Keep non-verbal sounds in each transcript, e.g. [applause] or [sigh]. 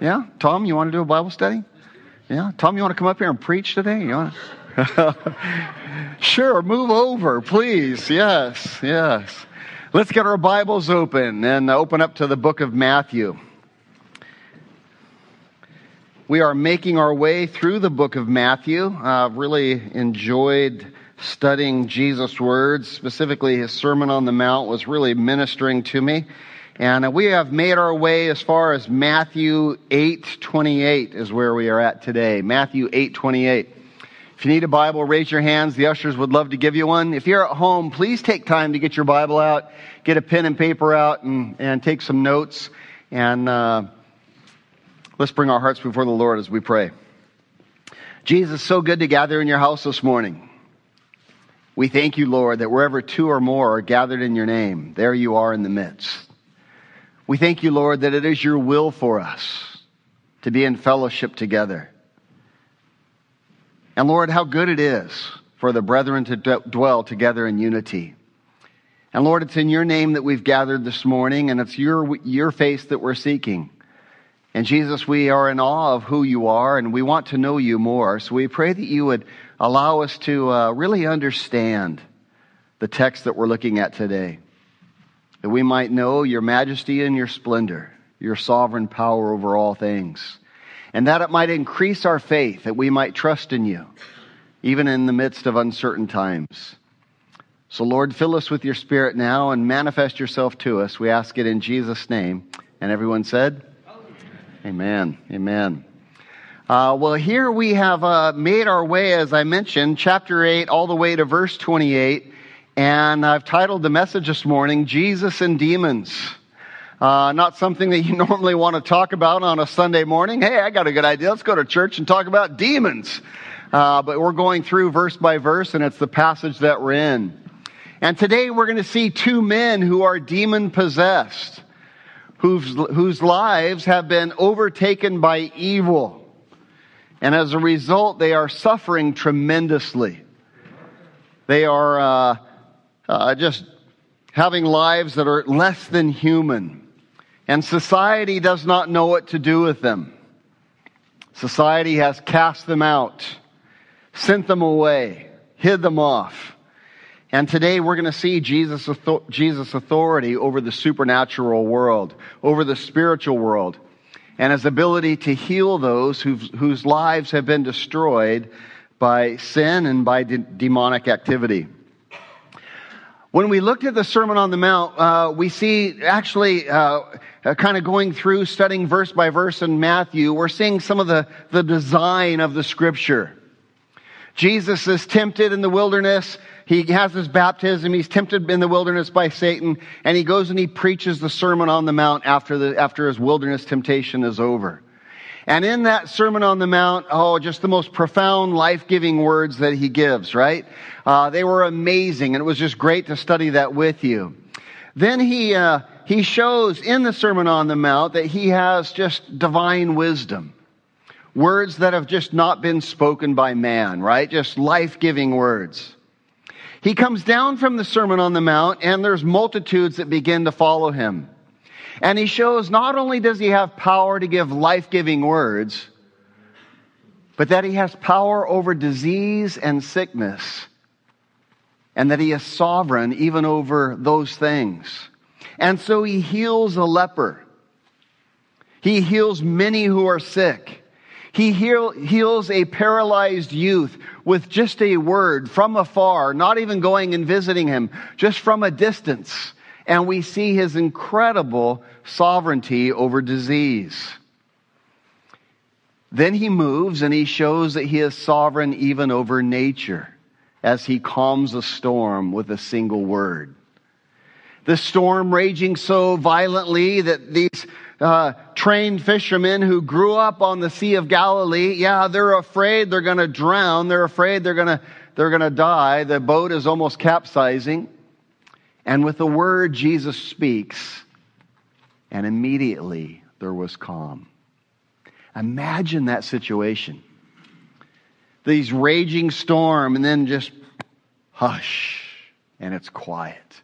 Yeah, Tom, you want to do a Bible study? Yeah, Tom, you want to come up here and preach today? You want [laughs] sure, move over, please. Yes, yes. Let's get our Bibles open and open up to the book of Matthew. We are making our way through the book of Matthew. I've uh, really enjoyed studying Jesus' words, specifically his Sermon on the Mount was really ministering to me. And we have made our way as far as Matthew 8:28 is where we are at today. Matthew 8:28. If you need a Bible, raise your hands. The ushers would love to give you one. If you're at home, please take time to get your Bible out, get a pen and paper out, and, and take some notes. And uh, let's bring our hearts before the Lord as we pray. Jesus, so good to gather in your house this morning. We thank you, Lord, that wherever two or more are gathered in your name, there you are in the midst. We thank you, Lord, that it is your will for us to be in fellowship together. And Lord, how good it is for the brethren to d- dwell together in unity. And Lord, it's in your name that we've gathered this morning, and it's your, your face that we're seeking. And Jesus, we are in awe of who you are, and we want to know you more. So we pray that you would allow us to uh, really understand the text that we're looking at today that we might know your majesty and your splendor, your sovereign power over all things, and that it might increase our faith, that we might trust in you, even in the midst of uncertain times. So, Lord, fill us with your Spirit now and manifest yourself to us. We ask it in Jesus' name. And everyone said, Amen. Amen. Uh, well, here we have uh, made our way, as I mentioned, chapter 8, all the way to verse 28. And I've titled the message this morning, Jesus and Demons. Uh, not something that you [laughs] normally want to talk about on a Sunday morning. Hey, I got a good idea. Let's go to church and talk about demons. Uh, but we're going through verse by verse, and it's the passage that we're in. And today we're going to see two men who are demon possessed, whose, whose lives have been overtaken by evil. And as a result, they are suffering tremendously. They are, uh, uh, just having lives that are less than human. And society does not know what to do with them. Society has cast them out, sent them away, hid them off. And today we're going to see Jesus' Jesus' authority over the supernatural world, over the spiritual world, and his ability to heal those whose, lives have been destroyed by sin and by de- demonic activity. When we looked at the Sermon on the Mount, uh, we see actually uh, uh, kind of going through studying verse by verse in Matthew, we're seeing some of the, the design of the scripture. Jesus is tempted in the wilderness. He has his baptism. He's tempted in the wilderness by Satan, and he goes and he preaches the Sermon on the Mount after, the, after his wilderness temptation is over. And in that Sermon on the Mount, oh, just the most profound, life giving words that he gives, right? Uh, they were amazing, and it was just great to study that with you. Then he, uh, he shows in the Sermon on the Mount that he has just divine wisdom. Words that have just not been spoken by man, right? Just life giving words. He comes down from the Sermon on the Mount, and there's multitudes that begin to follow him. And he shows not only does he have power to give life giving words, but that he has power over disease and sickness, and that he is sovereign even over those things. And so he heals a leper. He heals many who are sick. He heal, heals a paralyzed youth with just a word from afar, not even going and visiting him, just from a distance and we see his incredible sovereignty over disease. Then he moves and he shows that he is sovereign even over nature as he calms a storm with a single word. The storm raging so violently that these uh, trained fishermen who grew up on the Sea of Galilee. Yeah, they're afraid they're going to drown. They're afraid they're going to they're going to die. The boat is almost capsizing. And with the word, Jesus speaks, and immediately there was calm. Imagine that situation. These raging storm, and then just hush, and it's quiet.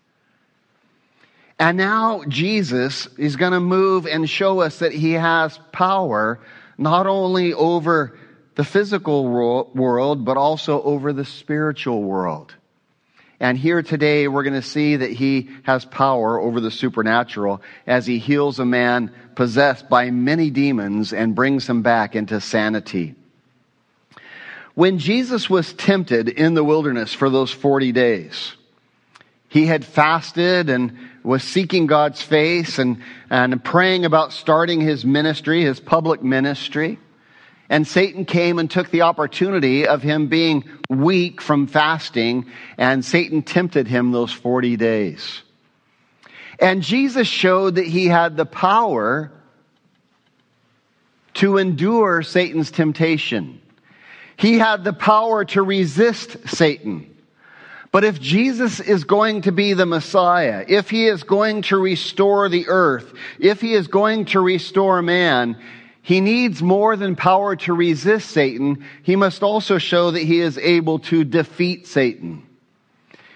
And now Jesus is going to move and show us that he has power not only over the physical world, but also over the spiritual world. And here today, we're going to see that he has power over the supernatural as he heals a man possessed by many demons and brings him back into sanity. When Jesus was tempted in the wilderness for those 40 days, he had fasted and was seeking God's face and, and praying about starting his ministry, his public ministry. And Satan came and took the opportunity of him being weak from fasting, and Satan tempted him those 40 days. And Jesus showed that he had the power to endure Satan's temptation. He had the power to resist Satan. But if Jesus is going to be the Messiah, if he is going to restore the earth, if he is going to restore man, he needs more than power to resist Satan. He must also show that he is able to defeat Satan.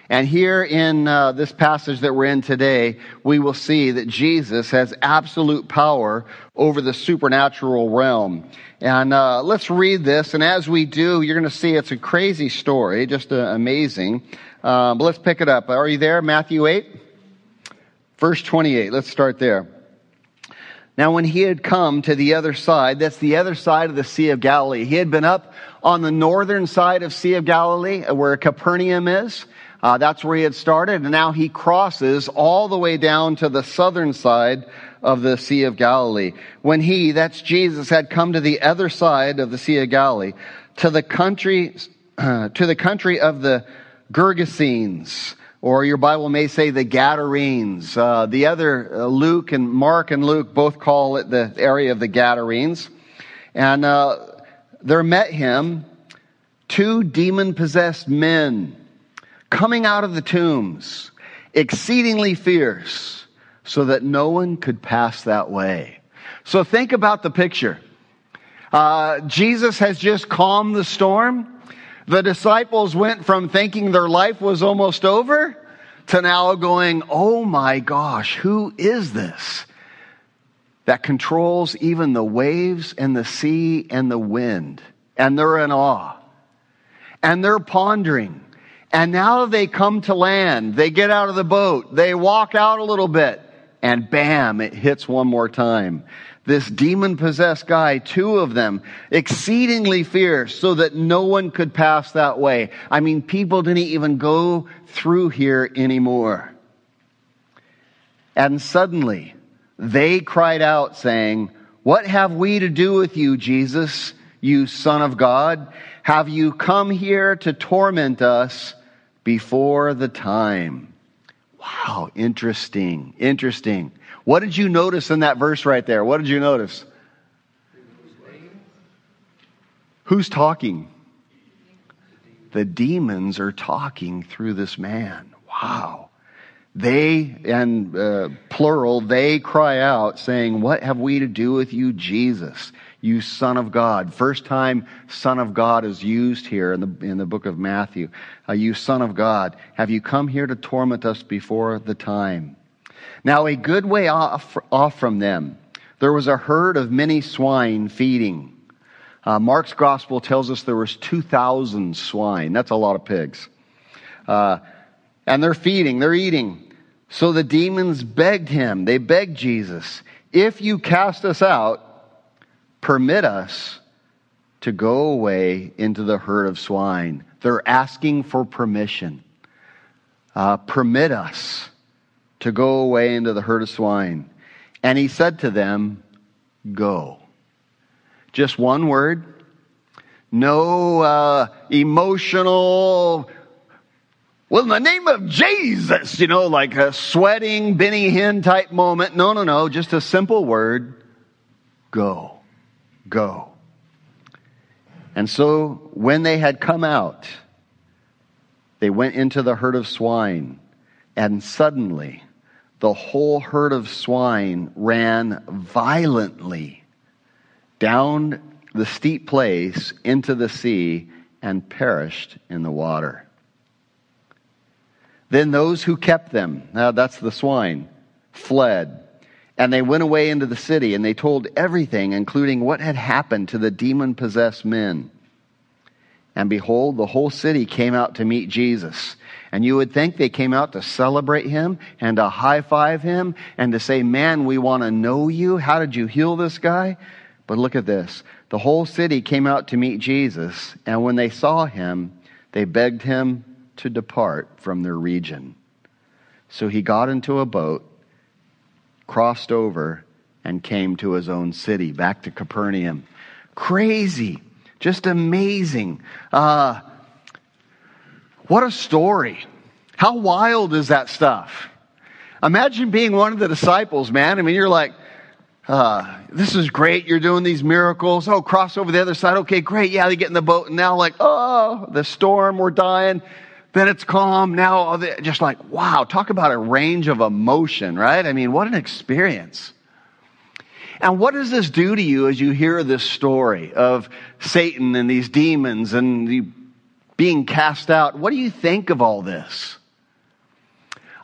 And here in uh, this passage that we're in today, we will see that Jesus has absolute power over the supernatural realm. And uh, let's read this. And as we do, you're going to see it's a crazy story, just uh, amazing. Um, but let's pick it up. Are you there? Matthew 8, verse 28. Let's start there. Now, when he had come to the other side, that's the other side of the Sea of Galilee, he had been up on the northern side of Sea of Galilee, uh, where Capernaum is. Uh, that's where he had started, and now he crosses all the way down to the southern side of the Sea of Galilee. When he, that's Jesus, had come to the other side of the Sea of Galilee, to the country, uh, [clears throat] to the country of the Gergesenes, or your Bible may say the Gadarenes. Uh, the other, uh, Luke and Mark and Luke both call it the area of the Gadarenes. And uh, there met him two demon possessed men coming out of the tombs, exceedingly fierce, so that no one could pass that way. So think about the picture. Uh, Jesus has just calmed the storm. The disciples went from thinking their life was almost over to now going, oh my gosh, who is this that controls even the waves and the sea and the wind? And they're in awe. And they're pondering. And now they come to land. They get out of the boat. They walk out a little bit. And bam, it hits one more time this demon possessed guy, two of them, exceedingly fierce, so that no one could pass that way. I mean, people didn't even go through here anymore. And suddenly, they cried out, saying, What have we to do with you, Jesus, you Son of God? Have you come here to torment us before the time? Wow, interesting, interesting. What did you notice in that verse right there? What did you notice? Who's talking? The demons are talking through this man. Wow. They, and uh, plural, they cry out saying, What have we to do with you, Jesus, you Son of God? First time Son of God is used here in the, in the book of Matthew. Uh, you Son of God, have you come here to torment us before the time? Now, a good way off, off from them, there was a herd of many swine feeding. Uh, Mark's gospel tells us there was 2,000 swine. That's a lot of pigs. Uh, and they're feeding, they're eating. So the demons begged him, they begged Jesus, if you cast us out, permit us to go away into the herd of swine. They're asking for permission. Uh, permit us to go away into the herd of swine. And he said to them, Go. Just one word. No uh, emotional Well, in the name of Jesus, you know, like a sweating Benny Hinn type moment. No, no, no, just a simple word go, go. And so when they had come out, they went into the herd of swine, and suddenly the whole herd of swine ran violently down the steep place into the sea and perished in the water. Then those who kept them, now that's the swine, fled. And they went away into the city and they told everything, including what had happened to the demon possessed men. And behold, the whole city came out to meet Jesus. And you would think they came out to celebrate him and to high five him and to say, Man, we want to know you. How did you heal this guy? But look at this. The whole city came out to meet Jesus. And when they saw him, they begged him to depart from their region. So he got into a boat, crossed over, and came to his own city, back to Capernaum. Crazy. Just amazing. Uh, what a story. How wild is that stuff? Imagine being one of the disciples, man. I mean, you're like, uh, this is great. You're doing these miracles. Oh, cross over the other side. Okay, great. Yeah, they get in the boat and now like, oh, the storm, we're dying. Then it's calm. Now, just like, wow, talk about a range of emotion, right? I mean, what an experience. And what does this do to you as you hear this story of Satan and these demons and the being cast out? What do you think of all this?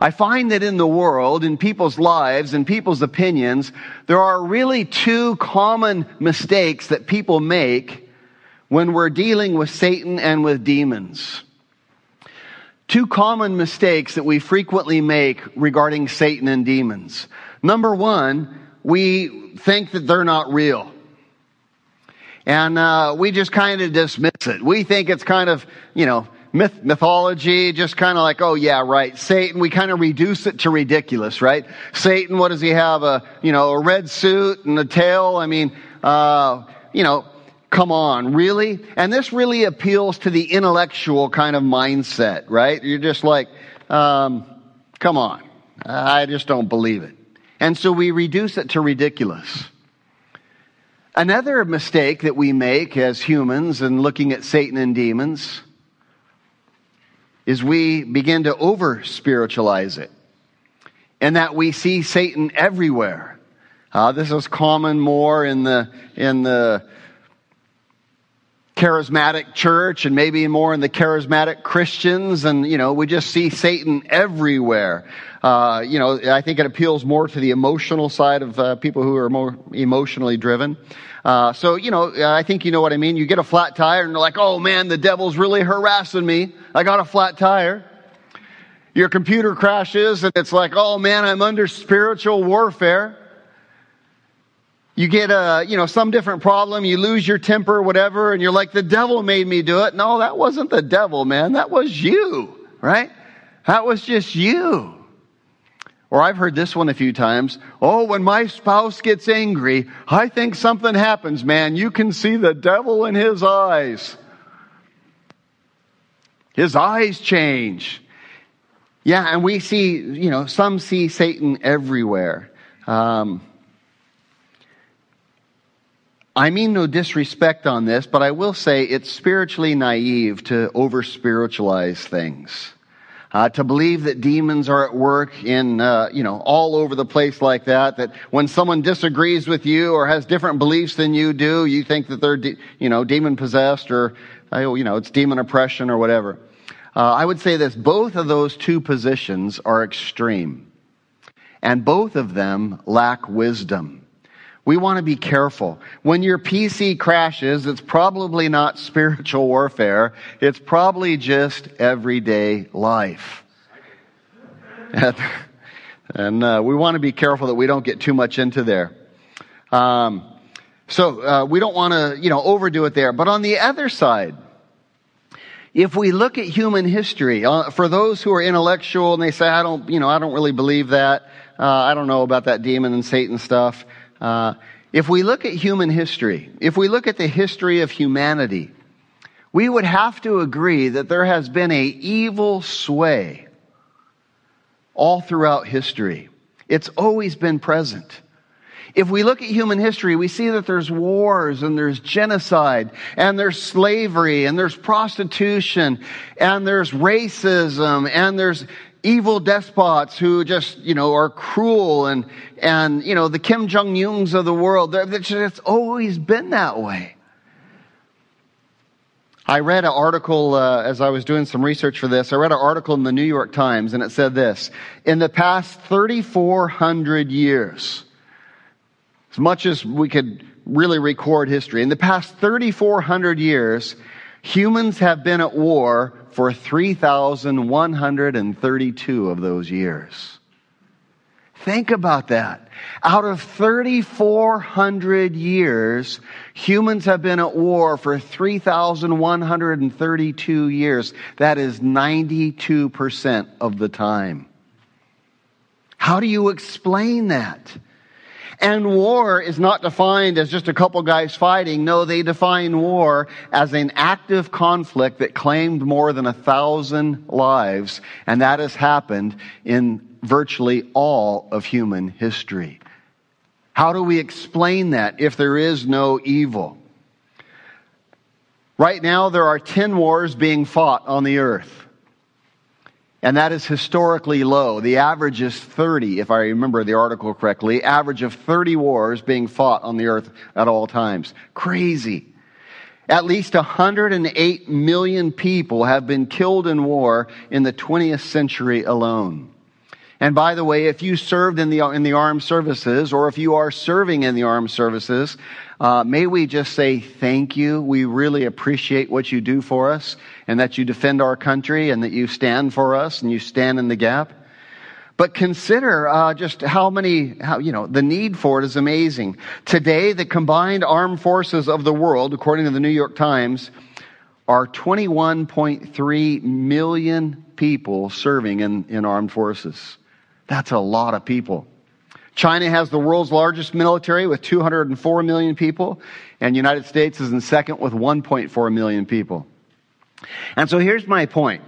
I find that in the world, in people's lives, in people's opinions, there are really two common mistakes that people make when we're dealing with Satan and with demons. Two common mistakes that we frequently make regarding Satan and demons. Number one, we think that they're not real. And uh, we just kind of dismiss it. We think it's kind of, you know, myth, mythology, just kind of like, oh yeah, right. Satan, we kind of reduce it to ridiculous, right? Satan, what does he have? A, you know, a red suit and a tail. I mean, uh, you know, come on, really? And this really appeals to the intellectual kind of mindset, right? You're just like, um, come on. I just don't believe it. And so we reduce it to ridiculous. Another mistake that we make as humans in looking at Satan and demons is we begin to over spiritualize it. And that we see Satan everywhere. Uh, this is common more in the, in the charismatic church and maybe more in the charismatic Christians. And, you know, we just see Satan everywhere. Uh, you know, I think it appeals more to the emotional side of uh, people who are more emotionally driven. Uh, so, you know, I think you know what I mean. You get a flat tire and they're like, oh man, the devil's really harassing me. I got a flat tire. Your computer crashes and it's like, oh man, I'm under spiritual warfare you get a, you know, some different problem, you lose your temper, whatever, and you're like, the devil made me do it. No, that wasn't the devil, man. That was you, right? That was just you. Or I've heard this one a few times. Oh, when my spouse gets angry, I think something happens, man. You can see the devil in his eyes. His eyes change. Yeah, and we see, you know, some see Satan everywhere. Um, I mean no disrespect on this, but I will say it's spiritually naive to over spiritualize things. Uh, to believe that demons are at work in, uh, you know, all over the place like that, that when someone disagrees with you or has different beliefs than you do, you think that they're, de- you know, demon possessed or, uh, you know, it's demon oppression or whatever. Uh, I would say this, both of those two positions are extreme. And both of them lack wisdom. We want to be careful. When your PC crashes, it's probably not [laughs] spiritual warfare. It's probably just everyday life. and uh, we want to be careful that we don't get too much into there. Um, so uh, we don't want to, you know, overdo it there. But on the other side, if we look at human history, uh, for those who are intellectual and they say, I don't, you know, I don't really believe that. Uh, I don't know about that demon and Satan stuff. Uh, if we look at human history, if we look at the history of humanity, we would have to agree that there has been a evil sway all throughout history. It's always been present. If we look at human history, we see that there's wars and there's genocide and there's slavery and there's prostitution and there's racism and there's evil despots who just, you know, are cruel and, and, you know, the Kim Jong-uns of the world. It's always been that way. I read an article uh, as I was doing some research for this. I read an article in the New York Times and it said this. In the past 3,400 years, as much as we could really record history, in the past 3,400 years, humans have been at war for 3,132 of those years. Think about that. Out of 3,400 years, humans have been at war for 3,132 years. That is 92% of the time. How do you explain that? And war is not defined as just a couple guys fighting. No, they define war as an active conflict that claimed more than a thousand lives. And that has happened in virtually all of human history. How do we explain that if there is no evil? Right now, there are 10 wars being fought on the earth. And that is historically low. The average is 30, if I remember the article correctly. Average of 30 wars being fought on the earth at all times. Crazy. At least 108 million people have been killed in war in the 20th century alone. And by the way, if you served in the, in the armed services or if you are serving in the armed services, uh, may we just say thank you. We really appreciate what you do for us and that you defend our country and that you stand for us and you stand in the gap. But consider uh, just how many, how, you know, the need for it is amazing. Today, the combined armed forces of the world, according to the New York Times, are 21.3 million people serving in, in armed forces. That's a lot of people. China has the world's largest military with 204 million people, and the United States is in second with 1.4 million people. And so here's my point.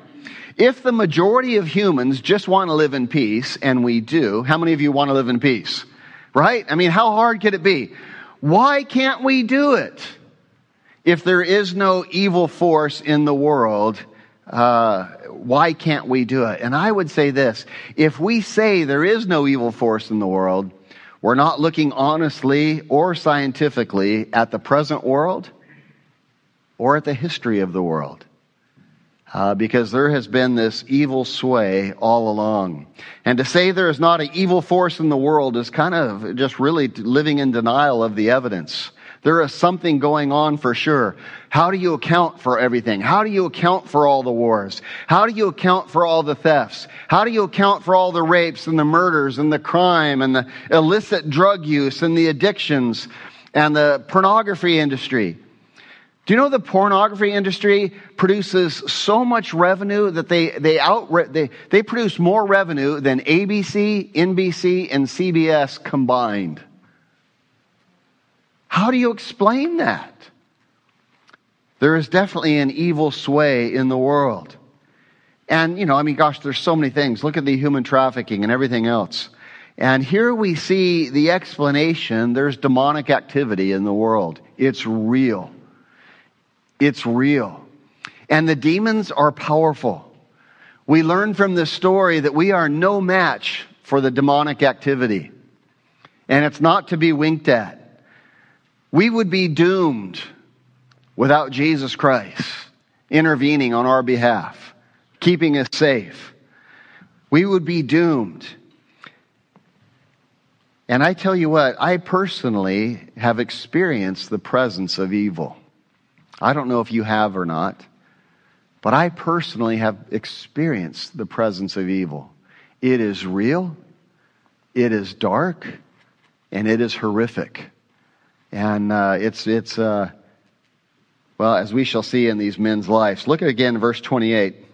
If the majority of humans just want to live in peace, and we do, how many of you want to live in peace? Right? I mean, how hard could it be? Why can't we do it? If there is no evil force in the world, uh, why can't we do it? And I would say this if we say there is no evil force in the world, we're not looking honestly or scientifically at the present world or at the history of the world. Uh, because there has been this evil sway all along. And to say there is not an evil force in the world is kind of just really living in denial of the evidence. There is something going on for sure. How do you account for everything? How do you account for all the wars? How do you account for all the thefts? How do you account for all the rapes and the murders and the crime and the illicit drug use and the addictions and the pornography industry? Do you know the pornography industry produces so much revenue that they, they out, they, they produce more revenue than ABC, NBC, and CBS combined? How do you explain that? There is definitely an evil sway in the world. And, you know, I mean, gosh, there's so many things. Look at the human trafficking and everything else. And here we see the explanation there's demonic activity in the world. It's real. It's real. And the demons are powerful. We learn from this story that we are no match for the demonic activity. And it's not to be winked at. We would be doomed without Jesus Christ intervening on our behalf, keeping us safe. We would be doomed. And I tell you what, I personally have experienced the presence of evil. I don't know if you have or not, but I personally have experienced the presence of evil. It is real, it is dark, and it is horrific. And uh, it's, it's uh, well, as we shall see in these men's lives. Look at again verse 28.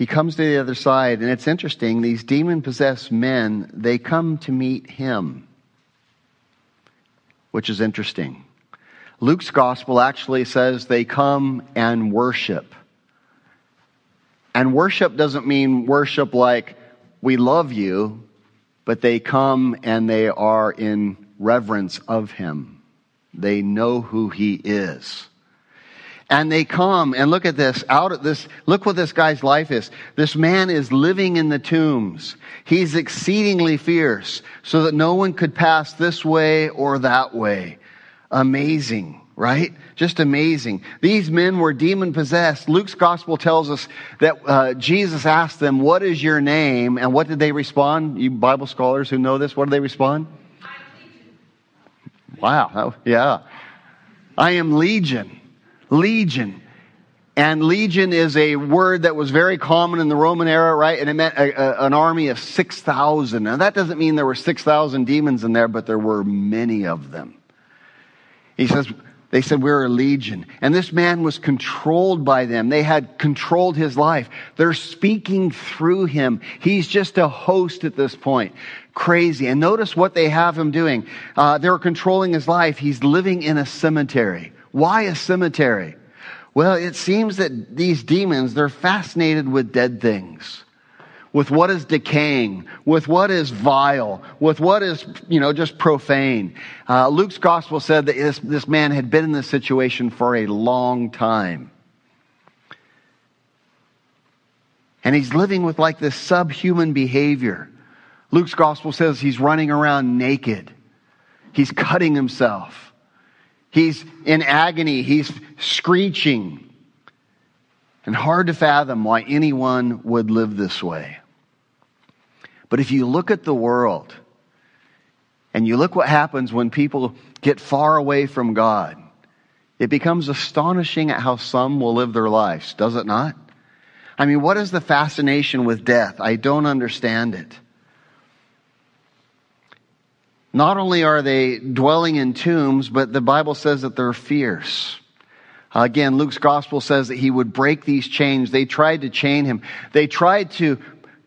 he comes to the other side, and it's interesting. These demon possessed men, they come to meet him, which is interesting. Luke's gospel actually says they come and worship. And worship doesn't mean worship like we love you, but they come and they are in reverence of him. They know who he is. And they come and look at this, out at this, look what this guy's life is. This man is living in the tombs. He's exceedingly fierce so that no one could pass this way or that way. Amazing, right? Just amazing. These men were demon possessed. Luke's gospel tells us that uh, Jesus asked them, What is your name? And what did they respond? You Bible scholars who know this, what did they respond? Wow. Yeah. I am Legion legion. And legion is a word that was very common in the Roman era, right? And it meant a, a, an army of 6,000. Now that doesn't mean there were 6,000 demons in there, but there were many of them. He says, they said, we're a legion. And this man was controlled by them. They had controlled his life. They're speaking through him. He's just a host at this point. Crazy. And notice what they have him doing. Uh, they're controlling his life. He's living in a cemetery. Why a cemetery? Well, it seems that these demons, they're fascinated with dead things, with what is decaying, with what is vile, with what is, you know, just profane. Uh, Luke's gospel said that this, this man had been in this situation for a long time. And he's living with like this subhuman behavior. Luke's gospel says he's running around naked. He's cutting himself. He's in agony. He's screeching. And hard to fathom why anyone would live this way. But if you look at the world and you look what happens when people get far away from God, it becomes astonishing at how some will live their lives, does it not? I mean, what is the fascination with death? I don't understand it. Not only are they dwelling in tombs, but the Bible says that they're fierce. Again, Luke's gospel says that he would break these chains. They tried to chain him. They tried to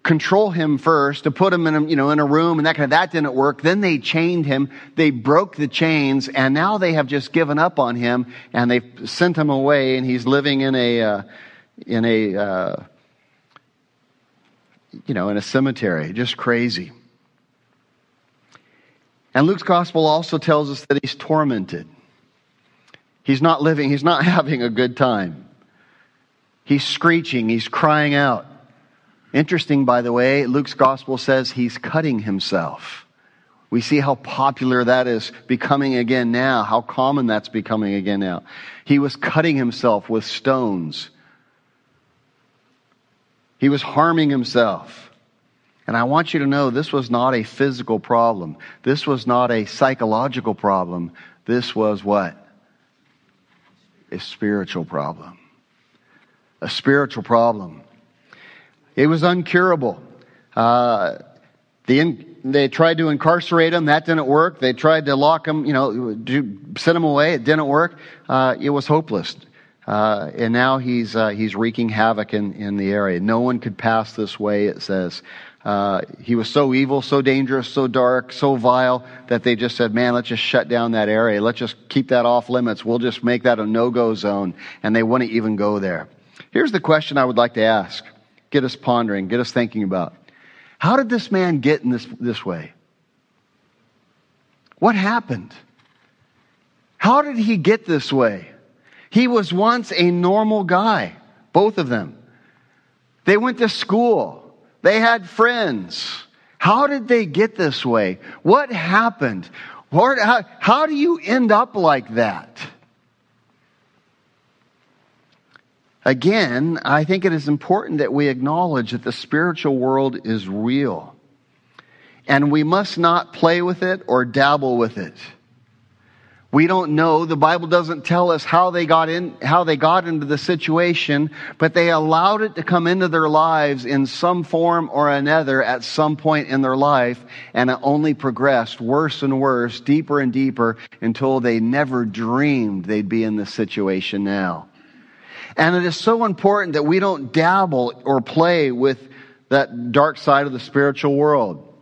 control him first, to put him in a, you know, in a room and that kind of, that didn't work. Then they chained him. They broke the chains and now they have just given up on him and they've sent him away and he's living in a, uh, in a, uh, you know, in a cemetery. Just crazy. And Luke's gospel also tells us that he's tormented. He's not living, he's not [laughs] having a good time. He's screeching, he's crying out. Interesting, by the way, Luke's gospel says he's cutting himself. We see how popular that is becoming again now, how common that's becoming again now. He was cutting himself with stones. He was harming himself. And I want you to know this was not a physical problem. This was not a psychological problem. This was what? A spiritual problem. A spiritual problem. It was uncurable. Uh, the they tried to incarcerate him. That didn't work. They tried to lock him, you know, do, send him away. It didn't work. Uh, it was hopeless. Uh, and now he's, uh, he's wreaking havoc in, in the area. No one could pass this way, it says. Uh, he was so evil, so dangerous, so dark, so vile that they just said, man, let's just shut down that area. Let's just keep that off limits. We'll just make that a no-go zone. And they wouldn't even go there. Here's the question I would like to ask. Get us pondering, get us thinking about. How did this man get in this, this way? What happened? How did he get this way? He was once a normal guy, both of them. They went to school. They had friends. How did they get this way? What happened? Lord, how, how do you end up like that? Again, I think it is important that we acknowledge that the spiritual world is real. And we must not play with it or dabble with it. We don't know. The Bible doesn't tell us how they got in, how they got into the situation, but they allowed it to come into their lives in some form or another at some point in their life, and it only progressed worse and worse, deeper and deeper, until they never dreamed they'd be in this situation now. And it is so important that we don't dabble or play with that dark side of the spiritual world,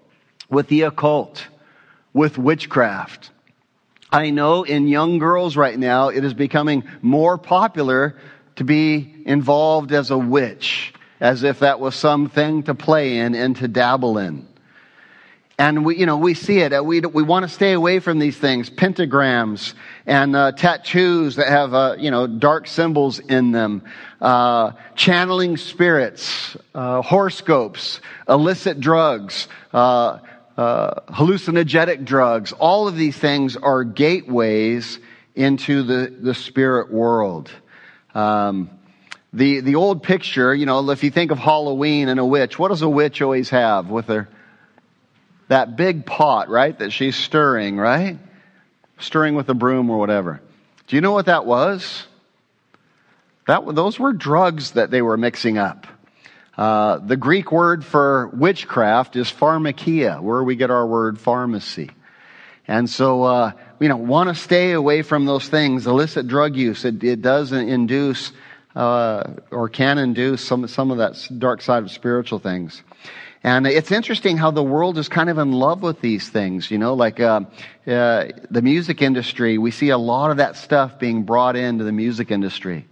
with the occult, with witchcraft. I know in young girls right now, it is becoming more popular to be involved as a witch, as if that was something to play in and to dabble in. And we, you know, we see it. We, we want to stay away from these things, pentagrams and uh, tattoos that have, uh, you know, dark symbols in them, uh, channeling spirits, uh, horoscopes, illicit drugs, uh, hallucinogenic drugs. All of these things are gateways into the, the spirit world. Um, the, the old picture, you know, if you think of Halloween and a witch, what does a witch always have with her? that big pot, right, that she's stirring, right? Stirring with a broom or whatever. Do you know what that was? That, those were drugs that they were mixing up. Uh, the Greek word for witchcraft is pharmakia, where we get our word pharmacy. And so, uh, you know, want to stay away from those things. Illicit drug use, it, it does induce, uh, or can induce some, some of that dark side of spiritual things. And it's interesting how the world is kind of in love with these things, you know, like uh, uh, the music industry. We see a lot of that stuff being brought into the music industry.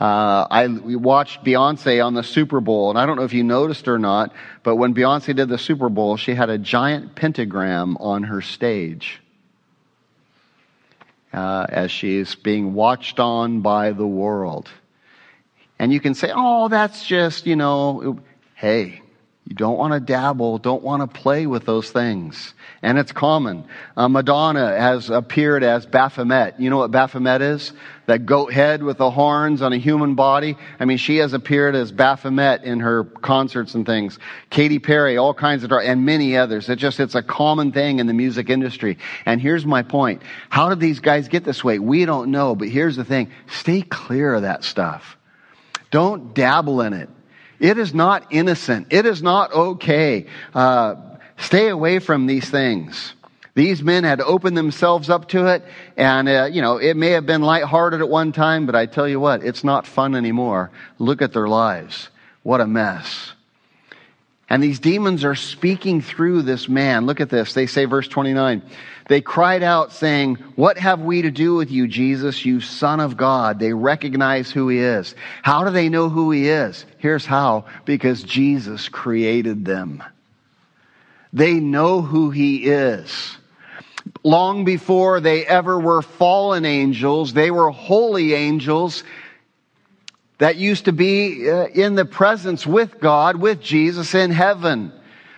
Uh, I we watched Beyonce on the Super Bowl, and I don't know if you noticed or not, but when Beyonce did the Super Bowl, she had a giant pentagram on her stage uh, as she's being watched on by the world. And you can say, "Oh, that's just you know." Hey, you don't want to dabble, don't want to play with those things. And it's common. Uh, Madonna has appeared as Baphomet. You know what Baphomet is? That goat head with the horns on a human body. I mean, she has appeared as Baphomet in her concerts and things. Katy Perry, all kinds of, and many others. It just, it's a common thing in the music industry. And here's my point. How did these guys get this way? We don't know, but here's the thing. Stay clear of that stuff. Don't dabble in it. It is not innocent. It is not okay. Uh, stay away from these things. These men had opened themselves up to it, and uh, you know it may have been lighthearted at one time, but I tell you what, it's not fun anymore. Look at their lives. What a mess. And these demons are speaking through this man. Look at this. They say, verse 29, they cried out saying, What have we to do with you, Jesus, you son of God? They recognize who he is. How do they know who he is? Here's how. Because Jesus created them. They know who he is. Long before they ever were fallen angels, they were holy angels that used to be uh, in the presence with God, with Jesus in heaven.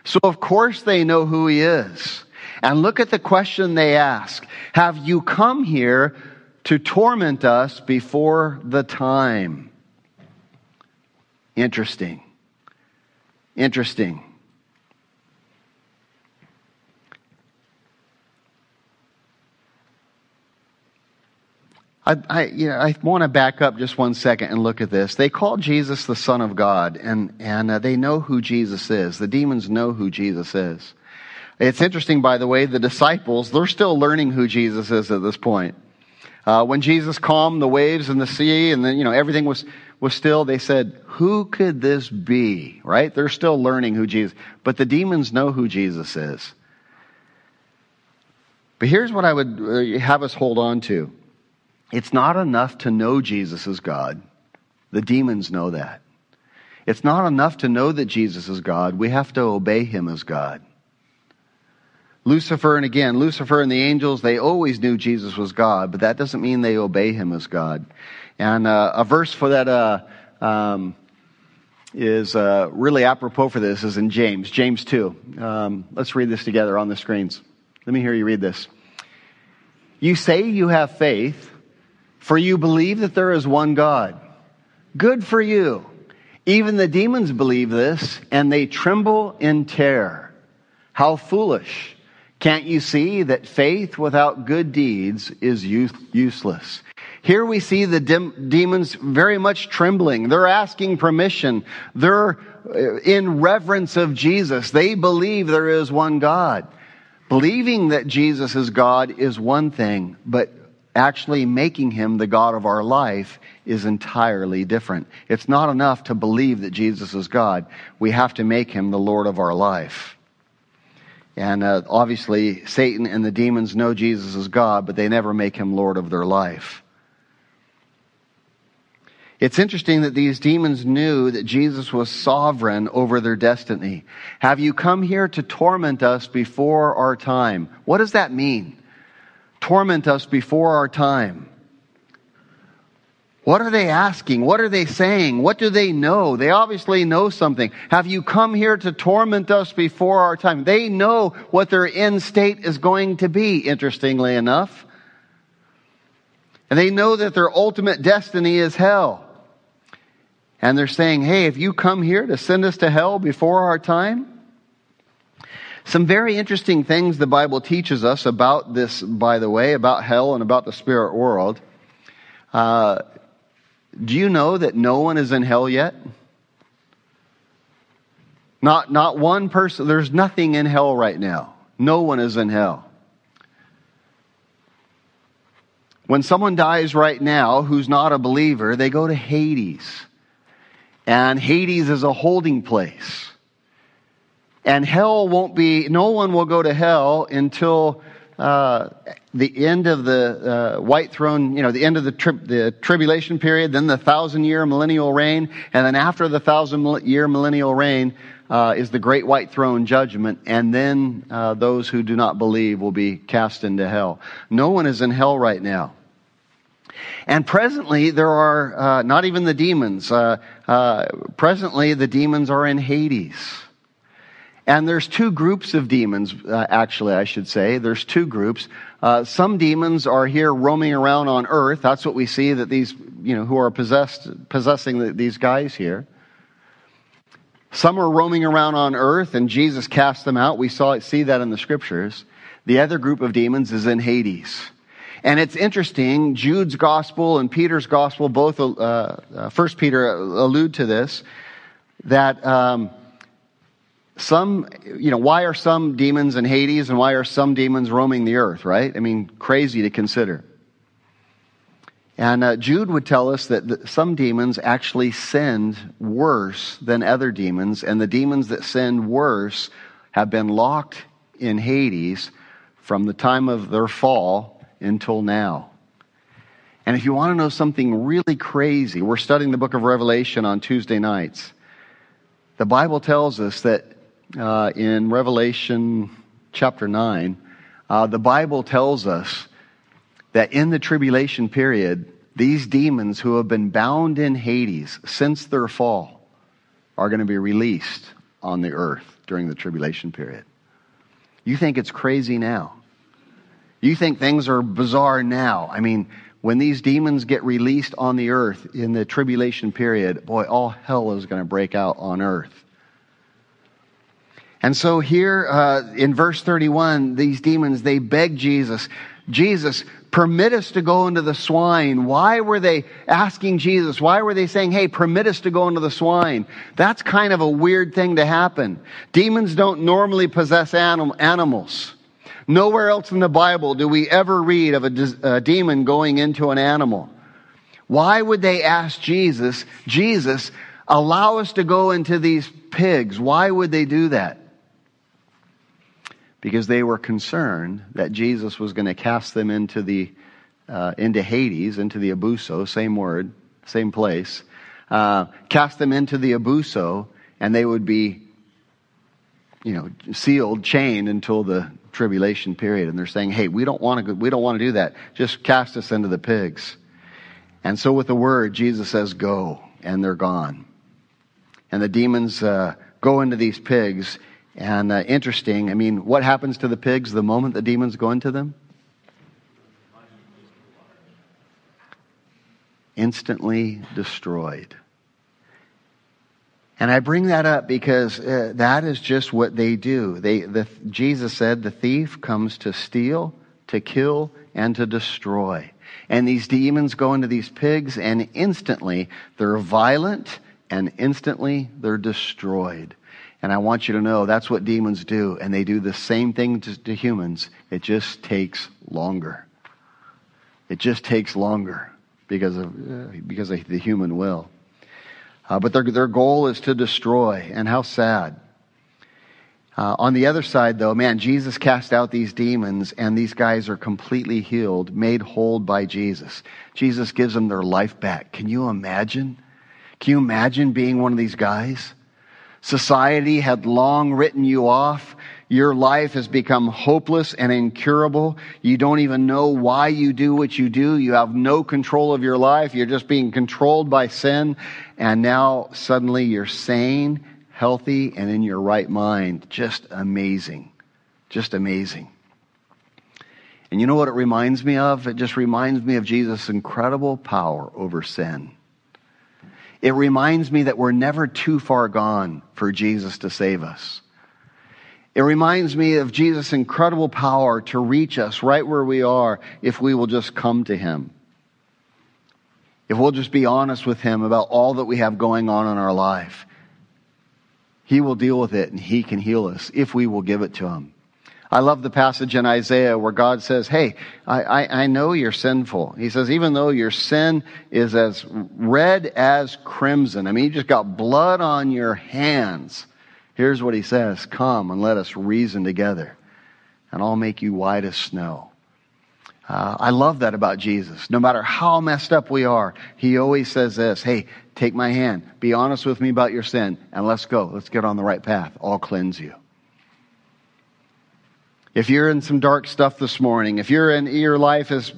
So of course they know who he is. And look at the question they ask. Have you come here to torment us before the time? Interesting. Interesting. I, I, you know, I want to back up just one second and look at this. They call Jesus the Son of God, and, and uh, they know who Jesus is. The demons know who Jesus is. It's interesting, by the way, the disciples, they're still learning who Jesus is at this point. Uh, when Jesus calmed the waves and the sea and then, you know, everything was, was still, they said, who could this be? Right? They're still learning who Jesus, but the demons know who Jesus is. But here's what I would uh, have us hold on to. It's not enough to know Jesus is God. The demons know that. It's not enough to know that Jesus is God. We have to obey him as God. Lucifer, and again, Lucifer and the angels, they always knew Jesus was God, but that doesn't mean they obey him as God. And uh, a verse for that uh, um, is uh, really apropos for this is in James, James 2. Um, let's read this together on the screens. Let me hear you read this. You say you have faith, for you believe that there is one God. Good for you. Even the demons believe this, and they tremble in terror. How foolish. Can't you see that faith without good deeds is useless? Here we see the demons very much trembling. They're asking permission. They're uh, in reverence of Jesus. They believe there is one God. Believing that Jesus is God is one thing, but actually making him the God of our life is entirely different. It's not enough to believe that Jesus is God. We have to make him the Lord of our life. And uh, obviously, Satan and the demons know Jesus is God, but they never make him Lord of their life. It's interesting that these demons knew that Jesus was sovereign over their destiny. Have you come here to torment us before our time? What does that mean? Torment us before our time. What are they asking? What are they saying? What do they know? They obviously know something. Have you come here to torment us before our time? They know what their end state is going to be, interestingly enough. And they know that their ultimate destiny is hell. And they're saying, hey, if you come here to send us to hell before our time? Some very interesting things the Bible teaches us about this, by the way, about hell and about the spirit world. Uh, do you know that no one is in hell yet? Not, not one person, there's nothing in hell right now. No one is in hell. When someone dies right now who's not a believer, they go to Hades. And Hades is a holding place. And hell won't be, no one will go to hell until uh, the end of the uh, white throne, you know, the end of the, tri- the tribulation period, then the thousand year millennial reign, and then after the thousand year millennial reign uh, is the great white throne judgment, and then uh, those who do not believe will be cast into hell. No one is in hell right now. And presently, there are uh, not even the demons. Uh, uh, presently, the demons are in Hades. And there's two groups of demons, uh, actually, I should say. There's two groups. Uh, some demons are here roaming around on earth. That's what we see that these, you know, who are possessed, possessing the, these guys here. Some are roaming around on earth and Jesus cast them out. We saw, see that in the scriptures. The other group of demons is in Hades. And it's interesting, Jude's gospel and Peter's gospel, both, uh, uh, First Peter allude to this, that um, some, you know, why are some demons in Hades and why are some demons roaming the earth, right? I mean, crazy to consider. And uh, Jude would tell us that the, some demons actually sinned worse than other demons, and the demons that sinned worse have been locked in Hades from the time of their fall until now. And if you want to know something really crazy, we're studying the book of Revelation on Tuesday nights. The Bible tells us that uh, in Revelation chapter 9, uh, the Bible tells us that in the tribulation period, these demons who have been bound in Hades since their fall are going to be released on the earth during the tribulation period. You think it's crazy now. You think things are bizarre now. I mean, when these demons get released on the earth in the tribulation period, boy, all hell is going to break out on earth. And so here uh, in verse 31, these demons, they beg Jesus, Jesus, permit us to go into the swine. Why were they asking Jesus? Why were they saying, hey, permit us to go into the swine? That's kind of a weird thing to happen. Demons don't normally possess anim- animals. Nowhere else in the Bible do we ever read of a, a demon going into an animal. Why would they ask Jesus, Jesus, allow us to go into these pigs? Why would they do that? Because they were concerned that Jesus was going to cast them into the uh, into Hades, into the abuso, same word, same place, uh, cast them into the abuso, and they would be, you know, sealed, chained until the tribulation period. And they're saying, hey, we don't want to, we don't want to do that. Just cast us into the pigs. And so with the word, Jesus says, go, and they're gone. And the demons uh, go into these pigs. And uh, interesting, I mean, what happens to the pigs the moment the demons go into them? Instantly destroyed. And I bring that up because uh, that is just what they do. They, the, Jesus said the thief comes to steal, to kill, and to destroy. And these demons go into these pigs and instantly they're violent and instantly they're destroyed. And I want you to know that's what demons do. And they do the same thing to, to humans. It just takes longer. It just takes longer because of, uh, because of the human will. Uh, but their, their goal is to destroy, and how sad. Uh, on the other side, though, man, Jesus cast out these demons, and these guys are completely healed, made whole by Jesus. Jesus gives them their life back. Can you imagine? Can you imagine being one of these guys? Society had long written you off. Your life has become hopeless and incurable. You don't even know why you do what you do. You have no control of your life. You're just being controlled by sin. And now suddenly you're sane, healthy, and in your right mind. Just amazing. Just amazing. And you know what it reminds me of? It just reminds me of Jesus' incredible power over sin. It reminds me that we're never too far gone for Jesus to save us. It reminds me of Jesus' incredible power to reach us right where we are if we will just come to Him. If we'll just be honest with Him about all that we have going on in our life, He will deal with it and He can heal us if we will give it to Him. I love the passage in Isaiah where God says, Hey, I, I, I, know you're sinful. He says, even though your sin is as red as crimson, I mean, you just got blood on your hands. Here's what he says Come and let us reason together, and I'll make you white as snow. Uh, I love that about Jesus. No matter how messed up we are, he always says this Hey, take my hand, be honest with me about your sin, and let's go. Let's get on the right path. I'll cleanse you. If you're in some dark stuff this morning, if you're in your life has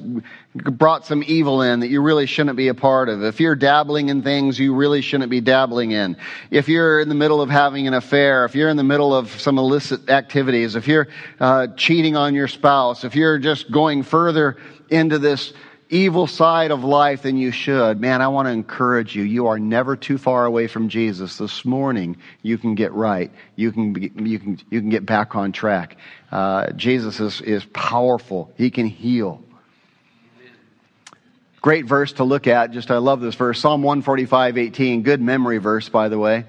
brought some evil in that you really shouldn't be a part of, if you're dabbling in things you really shouldn't be dabbling in, if you're in the middle of having an affair, if you're in the middle of some illicit activities, if you're uh, cheating on your spouse, if you're just going further into this evil side of life than you should, man, I want to encourage you. You are never too far away from Jesus. This morning, you can get right. You can, you can, you can get back on track. Uh, Jesus is, is powerful. He can heal. Great verse to look at. Just, I love this verse. Psalm 145, 18. Good memory verse, by the way.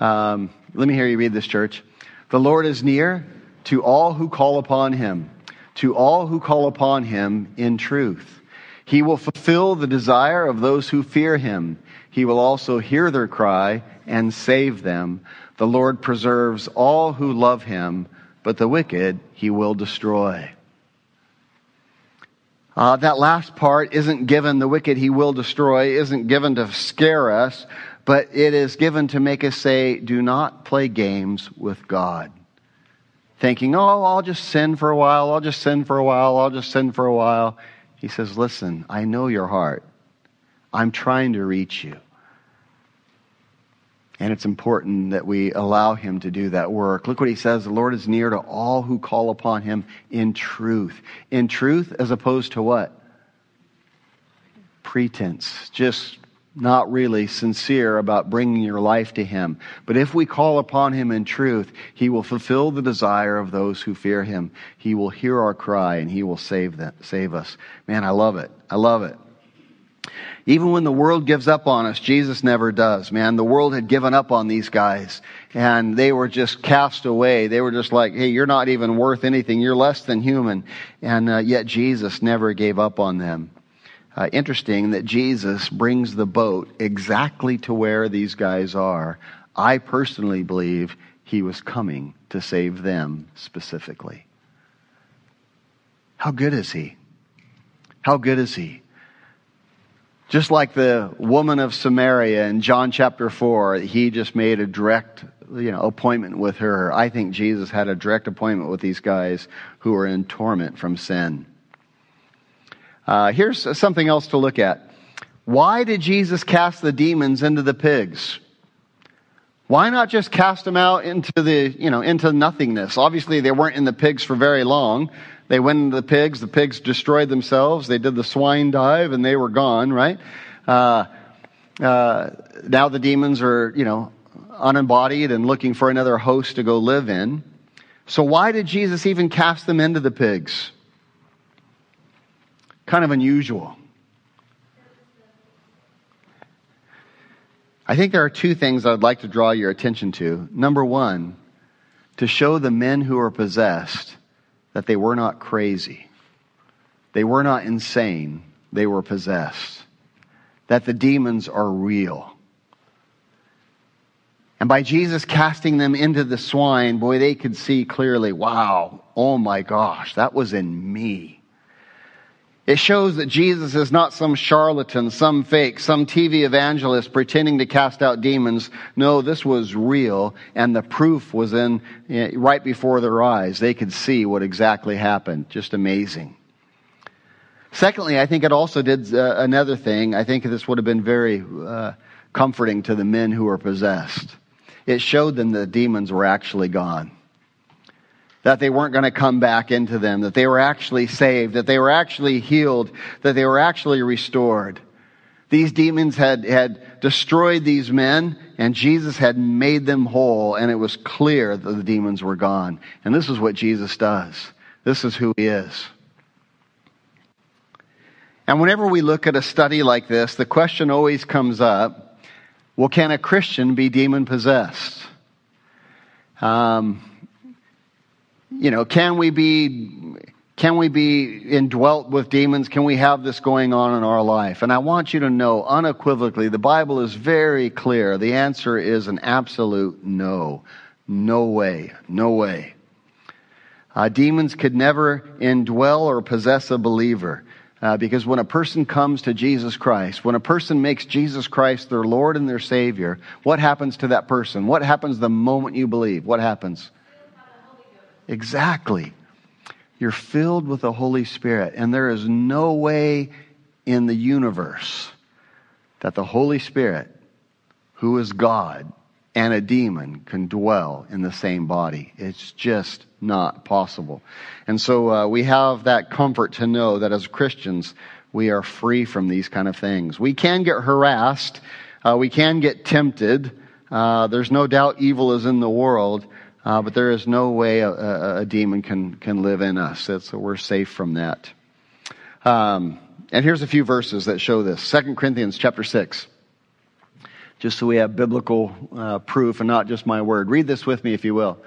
Um, let me hear you read this, church. The Lord is near to all who call upon him, to all who call upon him in truth. He will fulfill the desire of those who fear him. He will also hear their cry and save them. The Lord preserves all who love him, but the wicked he will destroy. Uh, that last part isn't given, the wicked he will destroy, isn't given to scare us, but it is given to make us say, do not play games with God. Thinking, oh, I'll just sin for a while, I'll just sin for a while, I'll just sin for a while. He says, Listen, I know your heart. I'm trying to reach you. And it's important that we allow him to do that work. Look what he says the Lord is near to all who call upon him in truth. In truth, as opposed to what? Pretense. Just not really sincere about bringing your life to Him. But if we call upon Him in truth, He will fulfill the desire of those who fear Him. He will hear our cry and He will save, that, save us. Man, I love it. I love it. Even when the world gives up on us, Jesus never does, man. The world had given up on these guys and they were just cast away. They were just like, hey, you're not even worth anything. You're less than human. And uh, yet Jesus never gave up on them uh, interesting that Jesus brings the boat exactly to where these guys are. I personally believe he was coming to save them specifically. How good is he? How good is he? Just like the woman of Samaria in John chapter 4, he just made a direct you know, appointment with her. I think Jesus had a direct appointment with these guys who were in torment from sin. Uh, here's something else to look at. Why did Jesus cast the demons into the pigs? Why not just cast them out into the, you know, into nothingness? Obviously, they weren't in the pigs for very long. They went into the pigs. The pigs destroyed themselves. They did the swine dive and they were gone, right? Uh, uh, now the demons are, you know, unembodied and looking for another host to go live in. So why did Jesus even cast them into the pigs? Kind of unusual. I think there are two things I'd like to draw your attention to. Number one, to show the men who are possessed that they were not crazy. They were not insane. they were possessed, that the demons are real. And by Jesus casting them into the swine, boy, they could see clearly, wow, oh my gosh, that was in me. It shows that Jesus is not some charlatan, some fake, some TV evangelist pretending to cast out demons. No, this was real, and the proof was in right before their eyes. They could see what exactly happened. Just amazing. Secondly, I think it also did uh, another thing. I think this would have been very uh, comforting to the men who were possessed. It showed them the demons were actually gone that they weren't going to come back into them, that they were actually saved, that they were actually healed, that they were actually restored. These demons had, had destroyed these men, and Jesus had made them whole, and it was clear that the demons were gone. And this is what Jesus does. This is who he is. And whenever we look at a study like this, the question always comes up well, can a Christian be demon possessed? Um, you know, can we be, can we be indwelt with demons? Can we have this going on in our life? And I want you to know unequivocally, the Bible is very clear. The answer is an absolute no. No way. No way. Uh, demons could never indwell or possess a believer. Uh, because when a person comes to Jesus Christ, when a person makes Jesus Christ their Lord and their Savior, what happens to that person? What happens the moment you believe? What happens? Exactly. You're filled with the Holy Spirit, and there is no way in the universe that the Holy Spirit, who is God, and a demon can dwell in the same body. It's just not possible. And so uh, we have that comfort to know that as Christians, we are free from these kind of things. We can get harassed, uh, we can get tempted. Uh, there's no doubt evil is in the world, uh, but there is no way a, a, a, demon can, can live in us. so we're safe from that. Um, and here's a few verses that show this. Second Corinthians chapter 6. Just so we have biblical uh, proof and not just my word. Read this with me if you will.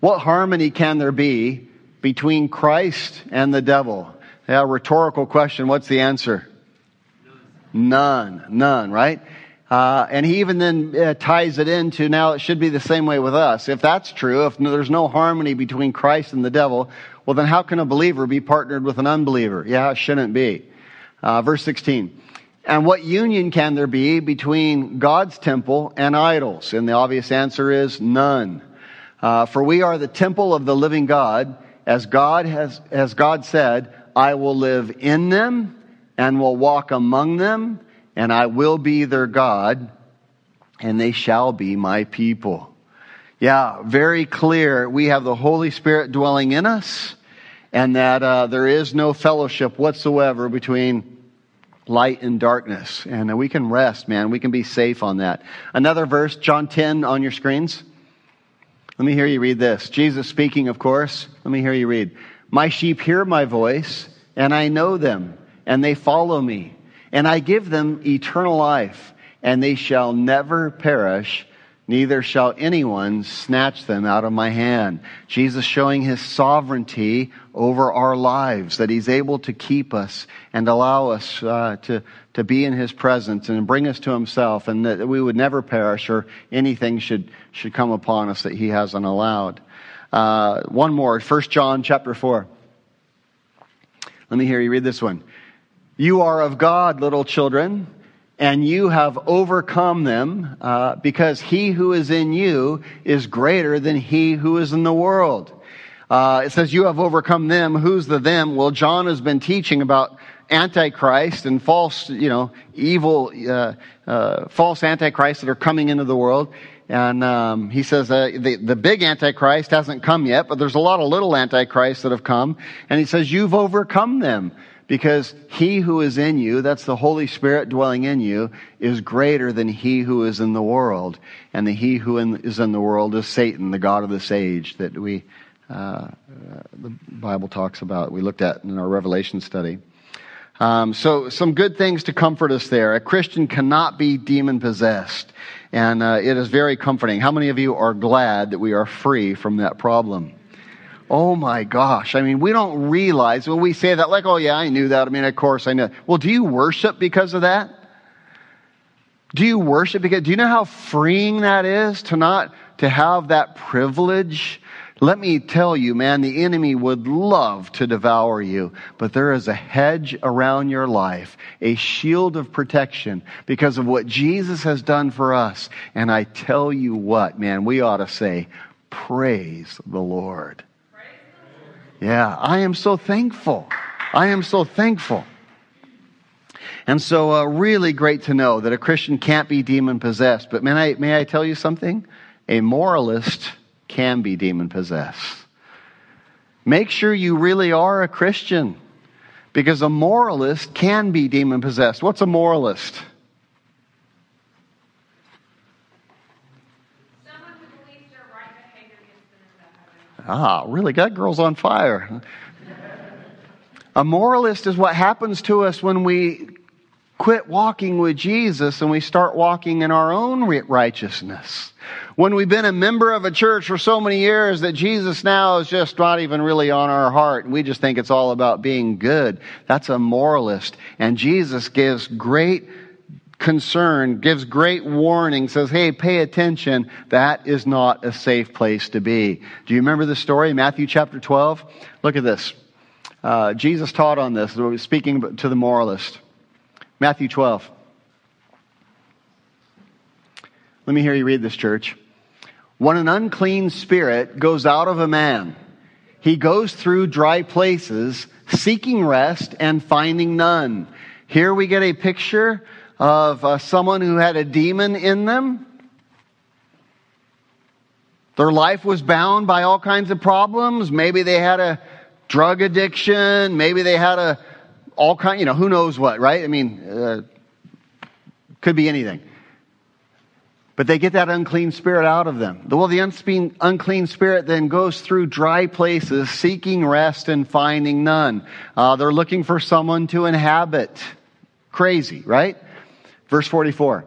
What harmony can there be between Christ and the devil? Yeah, rhetorical question. What's the answer? None. None, right? Uh, and he even then uh, ties it into now it should be the same way with us. If that's true, if there's no harmony between Christ and the devil, well, then how can a believer be partnered with an unbeliever? Yeah, it shouldn't be. Uh, verse 16. And what union can there be between God's temple and idols? And the obvious answer is none. Uh, for we are the temple of the living God, as God has, as God said, I will live in them and will walk among them and I will be their God, and they shall be my people. Yeah, very clear. We have the Holy Spirit dwelling in us, and that uh, there is no fellowship whatsoever between light and darkness. And we can rest, man. We can be safe on that. Another verse, John 10 on your screens. Let me hear you read this. Jesus speaking, of course. Let me hear you read. My sheep hear my voice, and I know them, and they follow me and I give them eternal life, and they shall never perish, neither shall anyone snatch them out of my hand. Jesus showing his sovereignty over our lives, that he's able to keep us and allow us uh, to, to be in his presence and bring us to himself, and that we would never perish or anything should, should come upon us that he hasn't allowed. Uh, one more, 1 John chapter 4. Let me hear you read this one. You are of God, little children, and you have overcome them uh, because he who is in you is greater than he who is in the world. Uh, it says you have overcome them. Who's the them? Well, John has been teaching about antichrist and false, you know, evil, uh, uh false antichrist that are coming into the world. And um, he says uh, the, the big antichrist hasn't come yet, but there's a lot of little antichrists that have come. And he says you've overcome them because he who is in you, that's the Holy Spirit dwelling in you, is greater than he who is in the world. And the he who in, is in the world is Satan, the God of this age that we, uh, uh, the Bible talks about, we looked at in our Revelation study. Um, so some good things to comfort us there. A Christian cannot be demon possessed. And uh, it is very comforting. How many of you are glad that we are free from that problem? Oh my gosh. I mean, we don't realize when we say that, like, oh yeah, I knew that. I mean, of course I know. Well, do you worship because of that? Do you worship because, do you know how freeing that is to not, to have that privilege? Let me tell you, man, the enemy would love to devour you, but there is a hedge around your life, a shield of protection because of what Jesus has done for us. And I tell you what, man, we ought to say, praise the Lord. Yeah, I am so thankful. I am so thankful. And so, uh, really great to know that a Christian can't be demon possessed. But may I, may I tell you something? A moralist can be demon possessed. Make sure you really are a Christian because a moralist can be demon possessed. What's a moralist? Ah, really? That girl's on fire. A moralist is what happens to us when we quit walking with Jesus and we start walking in our own righteousness. When we've been a member of a church for so many years that Jesus now is just not even really on our heart and we just think it's all about being good. That's a moralist. And Jesus gives great concern, gives great warning, says, hey, pay attention. That is not a safe place to be. Do you remember the story, Matthew chapter 12? Look at this. Uh, Jesus taught on this, speaking to the moralist. Matthew 12. Let me hear you read this, church. When an unclean spirit goes out of a man, he goes through dry places, seeking rest and finding none. Here we get a picture of uh, someone who had a demon in them. Their life was bound by all kinds of problems. Maybe they had a drug addiction. Maybe they had a all kind, you know, who knows what, right? I mean, uh, could be anything. But they get that unclean spirit out of them. Well, the unclean, unclean spirit then goes through dry places, seeking rest and finding none. Uh, they're looking for someone to inhabit. Crazy, right? Verse 44.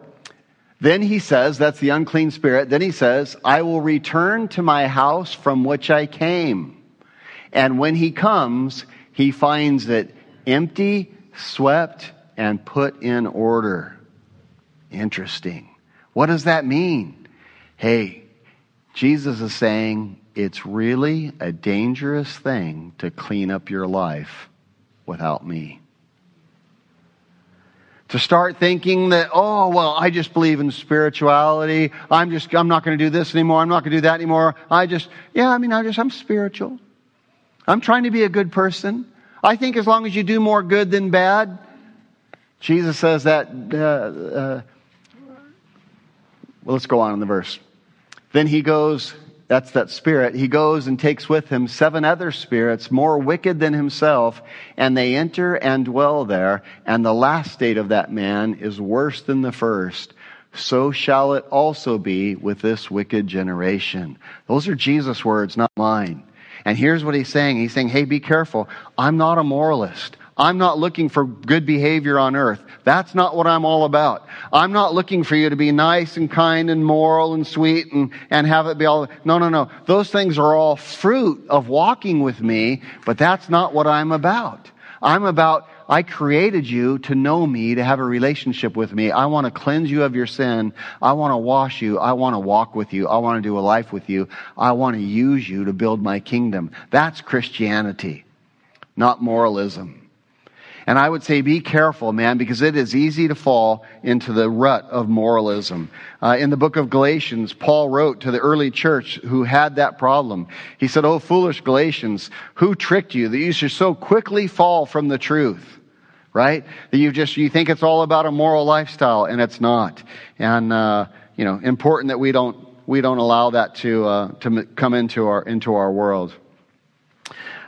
Then he says, that's the unclean spirit. Then he says, I will return to my house from which I came. And when he comes, he finds it empty, swept, and put in order. Interesting. What does that mean? Hey, Jesus is saying it's really a dangerous thing to clean up your life without me to start thinking that, oh, well, I just believe in spirituality. I'm just, I'm not going to do this anymore. I'm not going to do that anymore. I just, yeah, I mean, I just, I'm spiritual. I'm trying to be a good person. I think as long as you do more good than bad, Jesus says that, uh, uh, well, let's go on in the verse. Then he goes, that's that spirit. He goes and takes with him seven other spirits more wicked than himself, and they enter and dwell there. And the last state of that man is worse than the first. So shall it also be with this wicked generation. Those are Jesus' words, not mine. And here's what he's saying. He's saying, hey, be careful. I'm not a moralist. I'm not looking for good behavior on earth. That's not what I'm all about. I'm not looking for you to be nice and kind and moral and sweet and, and have it be all. No, no, no. Those things are all fruit of walking with me, but that's not what I'm about. I'm about, I created you to know me, to have a relationship with me. I want to cleanse you of your sin. I want to wash you. I want to walk with you. I want to do a life with you. I want to use you to build my kingdom. That's Christianity, not moralism. And I would say be careful, man, because it is easy to fall into the rut of moralism. Uh, in the book of Galatians, Paul wrote to the early church who had that problem. He said, Oh, foolish Galatians, who tricked you that you should so quickly fall from the truth? Right? That you just, you think it's all about a moral lifestyle, and it's not. And, uh, you know, important that we don't, we don't allow that to, uh, to come into our, into our world.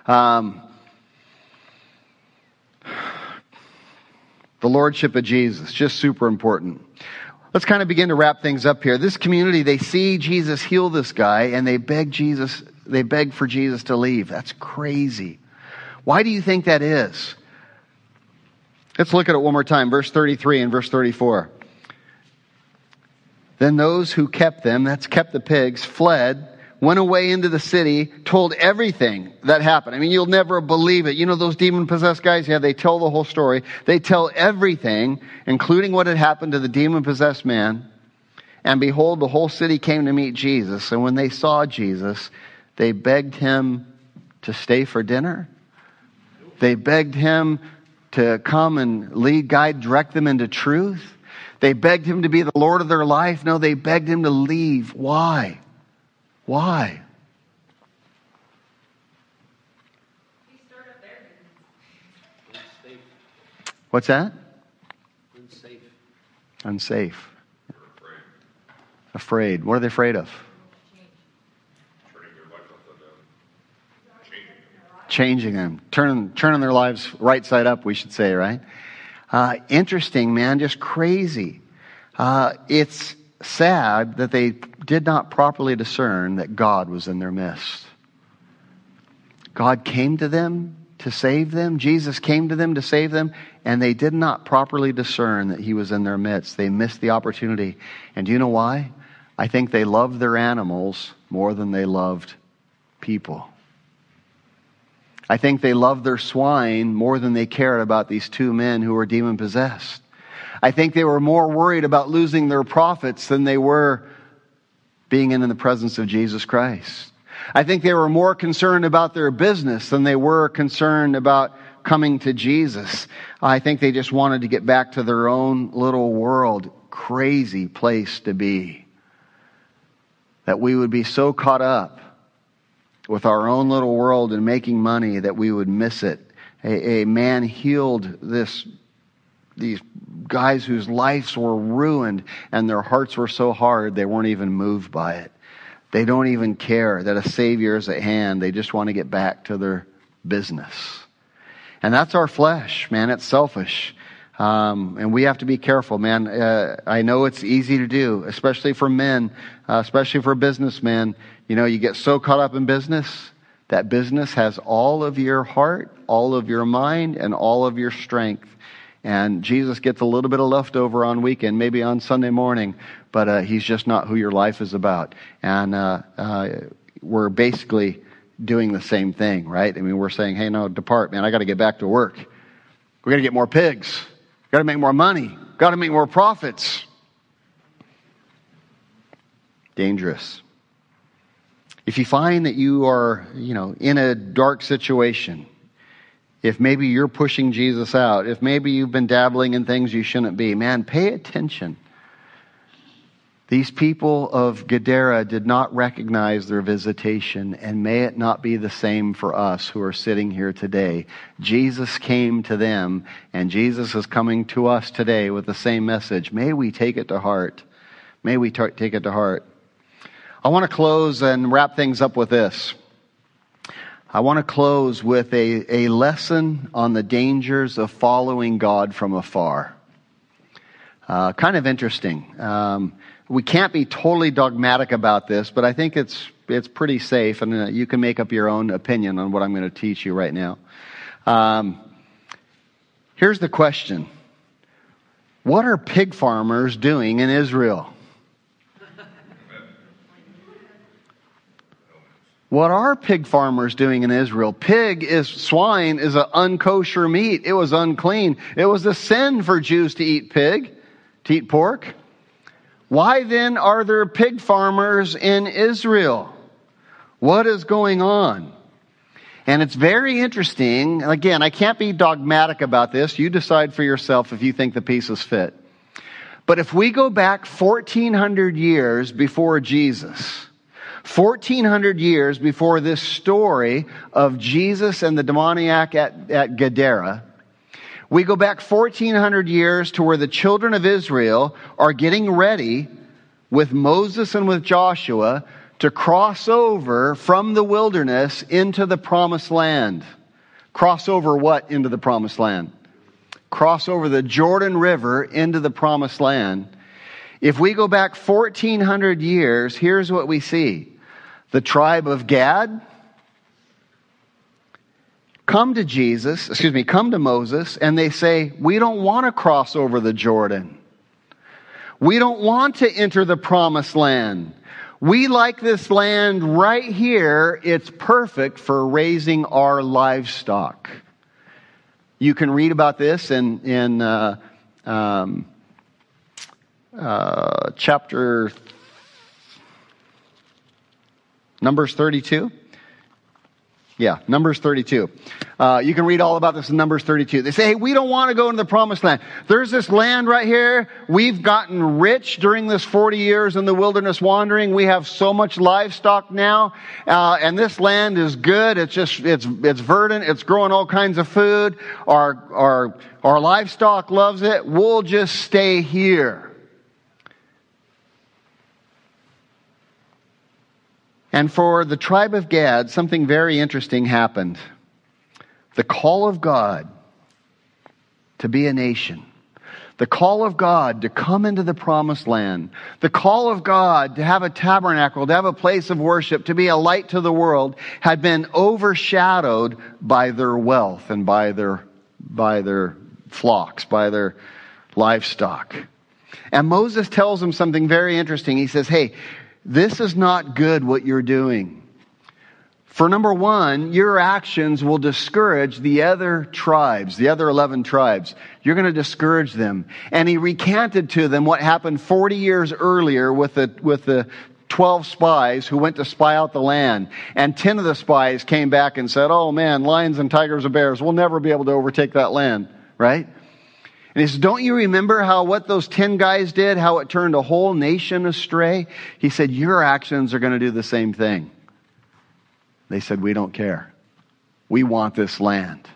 Um, the lordship of Jesus, just super important. Let's kind of begin to wrap things up here. This community, they see Jesus heal this guy and they beg Jesus, they beg for Jesus to leave. That's crazy. Why do you think that is? Let's look at it one more time, verse 33 and verse 34. Then those who kept them, that's kept the pigs, fled went away into the city, told everything that happened. I mean, you'll never believe it. You know those demon possessed guys? Yeah, they tell the whole story. They tell everything, including what had happened to the demon possessed man. And behold, the whole city came to meet Jesus. And when they saw Jesus, they begged him to stay for dinner. They begged him to come and lead, guide, direct them into truth. They begged him to be the Lord of their life. No, they begged him to leave. Why? Why? What's that? Unsafe. Unsafe. Afraid. What are they afraid of? Changing them, turning, turning their lives right side up, we should say, right? Uh, interesting, man, just crazy. Uh, it's sad that they did not properly discern that God was in their midst. God came to them to save them. Jesus came to them to save them, and they did not properly discern that He was in their midst. They missed the opportunity. And do you know why? I think they loved their animals more than they loved people. I think they loved their swine more than they cared about these two men who were demon possessed. I think they were more worried about losing their profits than they were being in the presence of Jesus Christ. I think they were more concerned about their business than they were concerned about coming to Jesus. I think they just wanted to get back to their own little world. Crazy place to be. That we would be so caught up with our own little world and making money that we would miss it. A, a man healed this, these guys whose lives were ruined and their hearts were so hard they weren't even moved by it. They don't even care that a Savior is at hand. They just want to get back to their business. And that's our flesh, man. It's selfish. Um, and we have to be careful, man. Uh, I know it's easy to do, especially for men, uh, especially for businessmen. You know, you get so caught up in business that business has all of your heart, all of your mind, and all of your strength. And Jesus gets a little bit of leftover on weekend, maybe on Sunday morning, but uh, he's just not who your life is about. And uh, uh, we're basically doing the same thing, right? I mean, we're saying, hey, no, depart, man. I got to get back to work. We got to get more pigs. Got to make more money. Got to make more profits. Dangerous. If you find that you are, you know, in a dark situation, if maybe you're pushing Jesus out, if maybe you've been dabbling in things you shouldn't be, man, pay attention. These people of Gadara did not recognize their visitation, and may it not be the same for us who are sitting here today. Jesus came to them, and Jesus is coming to us today with the same message. May we take it to heart. May we t- take it to heart. I want to close and wrap things up with this. I want to close with a, a lesson on the dangers of following God from afar. Uh, kind of interesting. Um, we can't be totally dogmatic about this, but I think it's, it's pretty safe, and uh, you can make up your own opinion on what I'm going to teach you right now. Um, here's the question What are pig farmers doing in Israel? What are pig farmers doing in Israel? Pig is, swine is an unkosher meat. It was unclean. It was a sin for Jews to eat pig, to eat pork. Why then are there pig farmers in Israel? What is going on? And it's very interesting. Again, I can't be dogmatic about this. You decide for yourself if you think the pieces fit. But if we go back 1400 years before Jesus, 1400 years before this story of Jesus and the demoniac at, at Gadara, we go back 1400 years to where the children of Israel are getting ready with Moses and with Joshua to cross over from the wilderness into the promised land. Cross over what into the promised land? Cross over the Jordan River into the promised land. If we go back 1400 years, here's what we see. The tribe of Gad, come to Jesus, excuse me, come to Moses, and they say, We don't want to cross over the Jordan. We don't want to enter the promised land. We like this land right here. It's perfect for raising our livestock. You can read about this in, in uh, um, uh, chapter Numbers 32. Yeah, Numbers 32. Uh, you can read all about this in Numbers 32. They say, hey, we don't want to go into the promised land. There's this land right here. We've gotten rich during this 40 years in the wilderness wandering. We have so much livestock now. Uh, and this land is good. It's just, it's, it's verdant. It's growing all kinds of food. Our, our, our livestock loves it. We'll just stay here. And for the tribe of Gad, something very interesting happened. The call of God to be a nation. The call of God to come into the promised land. The call of God to have a tabernacle, to have a place of worship, to be a light to the world had been overshadowed by their wealth and by their, by their flocks, by their livestock. And Moses tells them something very interesting. He says, Hey, this is not good what you're doing. For number one, your actions will discourage the other tribes, the other 11 tribes. You're going to discourage them. And he recanted to them what happened 40 years earlier with the, with the 12 spies who went to spy out the land. And 10 of the spies came back and said, Oh man, lions and tigers and bears, we'll never be able to overtake that land. Right? And he says, Don't you remember how what those 10 guys did, how it turned a whole nation astray? He said, Your actions are going to do the same thing. They said, We don't care. We want this land.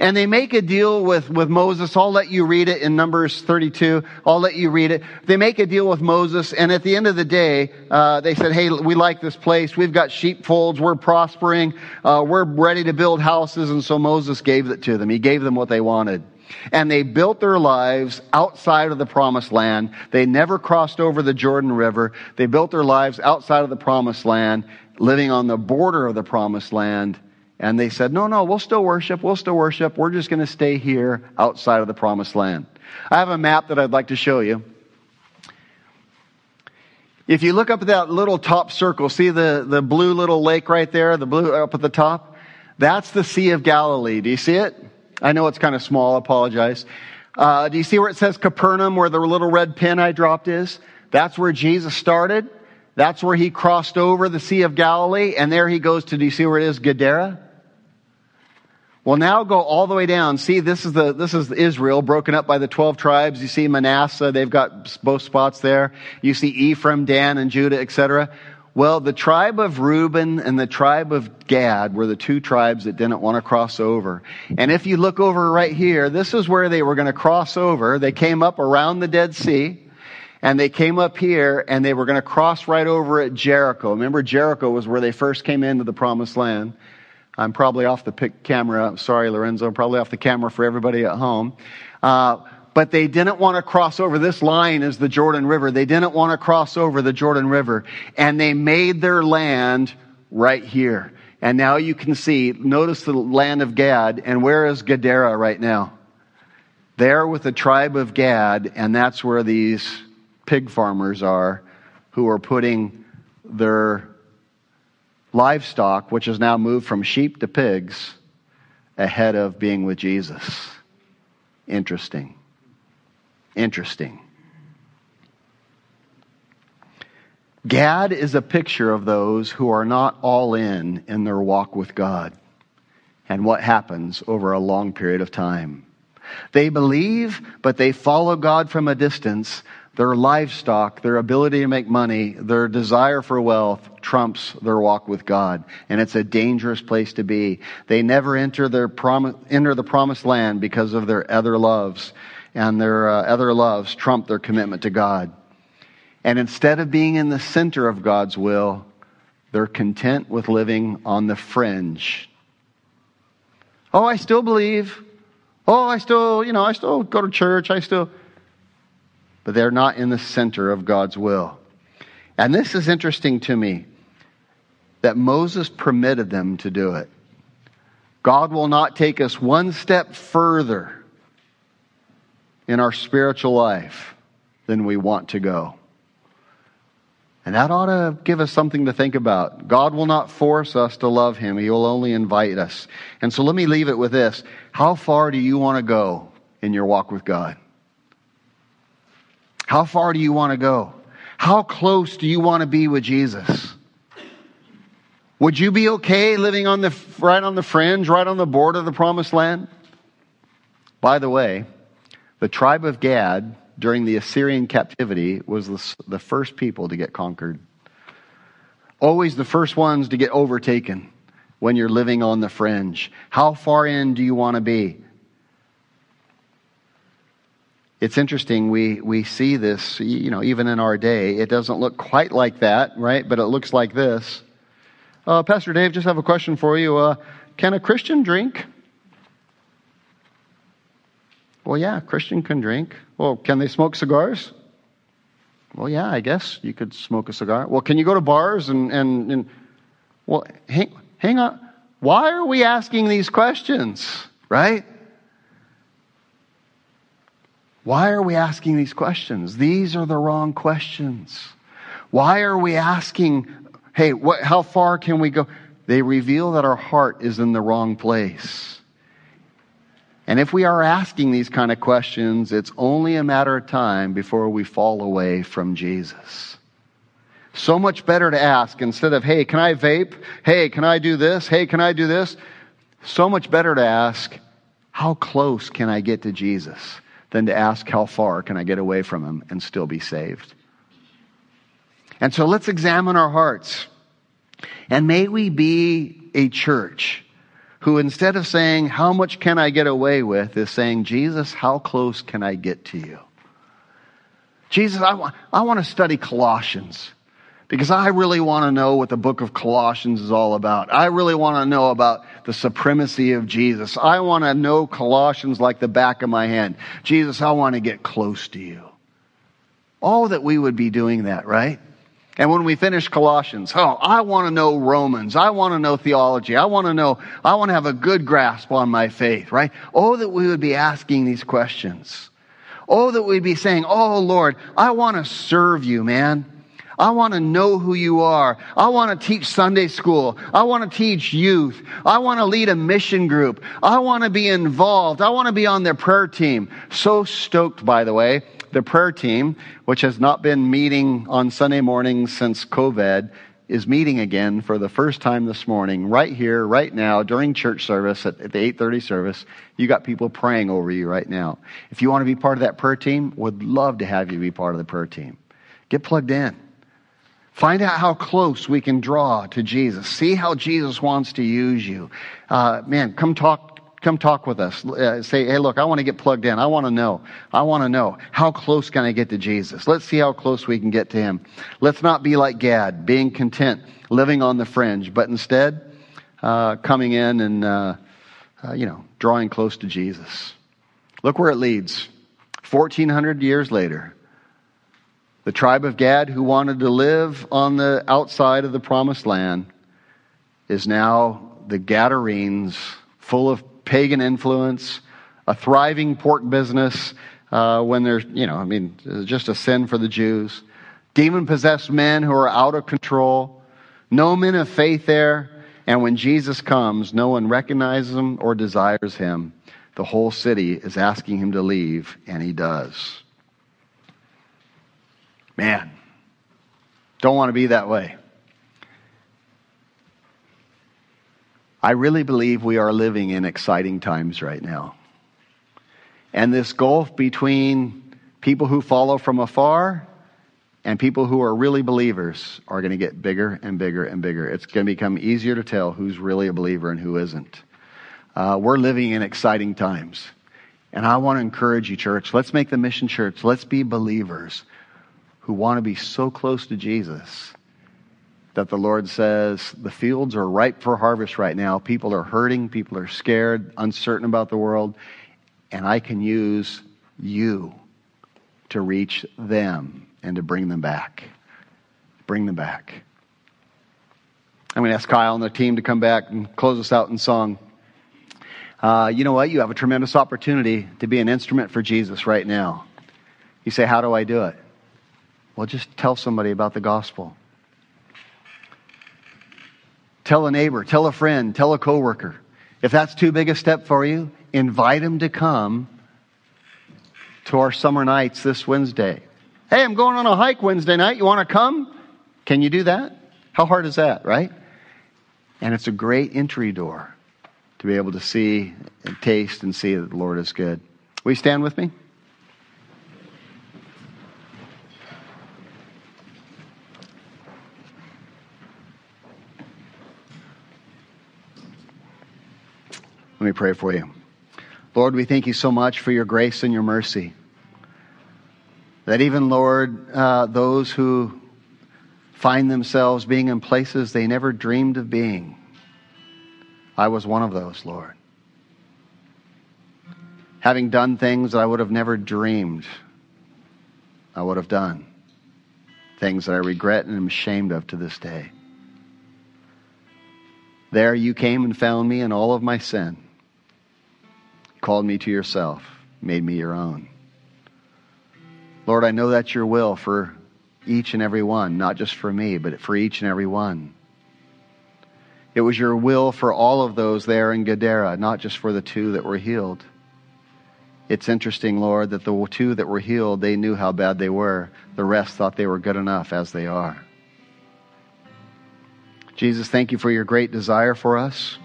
And they make a deal with, with Moses. I'll let you read it in Numbers 32. I'll let you read it. They make a deal with Moses, and at the end of the day, uh, they said, Hey, we like this place. We've got sheepfolds. We're prospering. Uh, we're ready to build houses. And so Moses gave it to them. He gave them what they wanted. And they built their lives outside of the promised land. They never crossed over the Jordan River. They built their lives outside of the promised land, living on the border of the promised land. And they said, no, no, we'll still worship. We'll still worship. We're just going to stay here outside of the promised land. I have a map that I'd like to show you. If you look up at that little top circle, see the, the blue little lake right there, the blue up at the top? That's the Sea of Galilee. Do you see it? I know it's kind of small, I apologize. Uh, do you see where it says Capernaum, where the little red pin I dropped is? That's where Jesus started. That's where he crossed over the Sea of Galilee, and there he goes to, do you see where it is? Gadara? Well, now go all the way down. See, this is the, this is Israel broken up by the 12 tribes. You see Manasseh, they've got both spots there. You see Ephraim, Dan, and Judah, etc. Well, the tribe of Reuben and the tribe of Gad were the two tribes that didn't want to cross over. And if you look over right here, this is where they were going to cross over. They came up around the Dead Sea and they came up here and they were going to cross right over at Jericho. Remember, Jericho was where they first came into the promised land. I'm probably off the camera. Sorry, Lorenzo. I'm probably off the camera for everybody at home. Uh, but they didn't want to cross over. This line is the Jordan River. They didn't want to cross over the Jordan River. And they made their land right here. And now you can see, notice the land of Gad. And where is Gadara right now? There with the tribe of Gad. And that's where these pig farmers are who are putting their livestock, which has now moved from sheep to pigs, ahead of being with Jesus. Interesting. Interesting. Gad is a picture of those who are not all in in their walk with God and what happens over a long period of time. They believe, but they follow God from a distance. Their livestock, their ability to make money, their desire for wealth trumps their walk with God. And it's a dangerous place to be. They never enter, their prom- enter the promised land because of their other loves and their uh, other loves trump their commitment to God. And instead of being in the center of God's will, they're content with living on the fringe. Oh, I still believe. Oh, I still, you know, I still go to church. I still. But they're not in the center of God's will. And this is interesting to me that Moses permitted them to do it. God will not take us one step further in our spiritual life than we want to go. And that ought to give us something to think about. God will not force us to love Him. He will only invite us. And so let me leave it with this. How far do you want to go in your walk with God? How far do you want to go? How close do you want to be with Jesus? Would you be okay living on the, right on the fringe, right on the border of the promised land? By the way, the tribe of Gad during the Assyrian captivity was the, first people to get conquered. Always the first ones to get overtaken when you're living on the fringe. How far in do you want to be? It's interesting, we, we see this, you know, even in our day. It doesn't look quite like that, right? But it looks like this. Uh, Pastor Dave, just have a question for you. Uh, can a Christian drink? Well, yeah, Christian can drink. Well, can they smoke cigars? Well, yeah, I guess you could smoke a cigar. Well, can you go to bars and, and, and well, hang, hang on. Why are we asking these questions, right? Why are we asking these questions? These are the wrong questions. Why are we asking, hey, what, how far can we go? They reveal that our heart is in the wrong place. And if we are asking these kind of questions, it's only a matter of time before we fall away from Jesus. So much better to ask instead of, hey, can I vape? Hey, can I do this? Hey, can I do this? So much better to ask, how close can I get to Jesus? Than to ask, how far can I get away from him and still be saved? And so let's examine our hearts. And may we be a church who instead of saying, How much can I get away with, is saying, Jesus, how close can I get to you? Jesus, I want, I want to study Colossians because I really want to know what the book of Colossians is all about. I really want to know about the supremacy of Jesus. I want to know Colossians like the back of my hand. Jesus, I want to get close to you. Oh, that we would be doing that, right? And when we finish Colossians, oh, I want to know Romans. I want to know theology. I want to know, I want to have a good grasp on my faith, right? Oh, that we would be asking these questions. Oh, that we'd be saying, Oh, Lord, I want to serve you, man. I want to know who you are. I want to teach Sunday school. I want to teach youth. I want to lead a mission group. I want to be involved. I want to be on their prayer team. So stoked, by the way, the prayer team, which has not been meeting on Sunday mornings since COVID, is meeting again for the first time this morning, right here, right now, during church service at, at the 8:30 service. You got people praying over you right now. If you want to be part of that prayer team, would love to have you be part of the prayer team. Get plugged in. Find out how close we can draw to Jesus. See how Jesus wants to use you. Uh, man, come talk Come talk with us. Uh, say, hey, look, I want to get plugged in. I want to know. I want to know. How close can I get to Jesus? Let's see how close we can get to him. Let's not be like Gad, being content, living on the fringe, but instead uh, coming in and, uh, uh you know, drawing close to Jesus. Look where it leads. 1400 years later, the tribe of Gad, who wanted to live on the outside of the promised land, is now the Gadarenes, full of pagan influence, a thriving pork business uh, when there's, you know, I mean, just a sin for the Jews. Demon possessed men who are out of control. No men of faith there. And when Jesus comes, no one recognizes him or desires him. The whole city is asking him to leave, and he does. Man, don't want to be that way. I really believe we are living in exciting times right now. And this gulf between people who follow from afar and people who are really believers are going to get bigger and bigger and bigger. It's going to become easier to tell who's really a believer and who isn't. Uh, we're living in exciting times. And I want to encourage you, church, let's make the mission church, let's be believers who want to be so close to Jesus that the Lord says the fields are ripe for harvest right now. People are hurting, people are scared, uncertain about the world, and I can use you to reach them and to bring them back. Bring them back. I'm going to ask Kyle and the team to come back and close us out in song. Uh, you know what? You have a tremendous opportunity to be an instrument for Jesus right now. You say, How do I do it? Well, just tell somebody about the gospel. Tell a neighbor, tell a friend, tell a coworker. If that's too big a step for you, invite them to come to our summer nights this Wednesday. Hey, I'm going on a hike Wednesday night. You want to come? Can you do that? How hard is that, right? And it's a great entry door to be able to see and taste and see that the Lord is good. Will you stand with me? Let me pray for you. Lord, we thank you so much for your grace and your mercy. That even, Lord, uh, those who find themselves being in places they never dreamed of being, I was one of those, Lord. Having done things that I would have never dreamed I would have done. Things that I regret and am ashamed of to this day. There you came and found me in all of my sin called me to yourself, made me your own. Lord, I know that's your will for each and every one, not just for me, but for each and every one. It was your will for all of those there in Gadara, not just for the two that were healed. It's interesting, Lord, that the two that were healed, they knew how bad they were. The rest thought they were good enough as they are. Jesus, thank you for your great desire for us.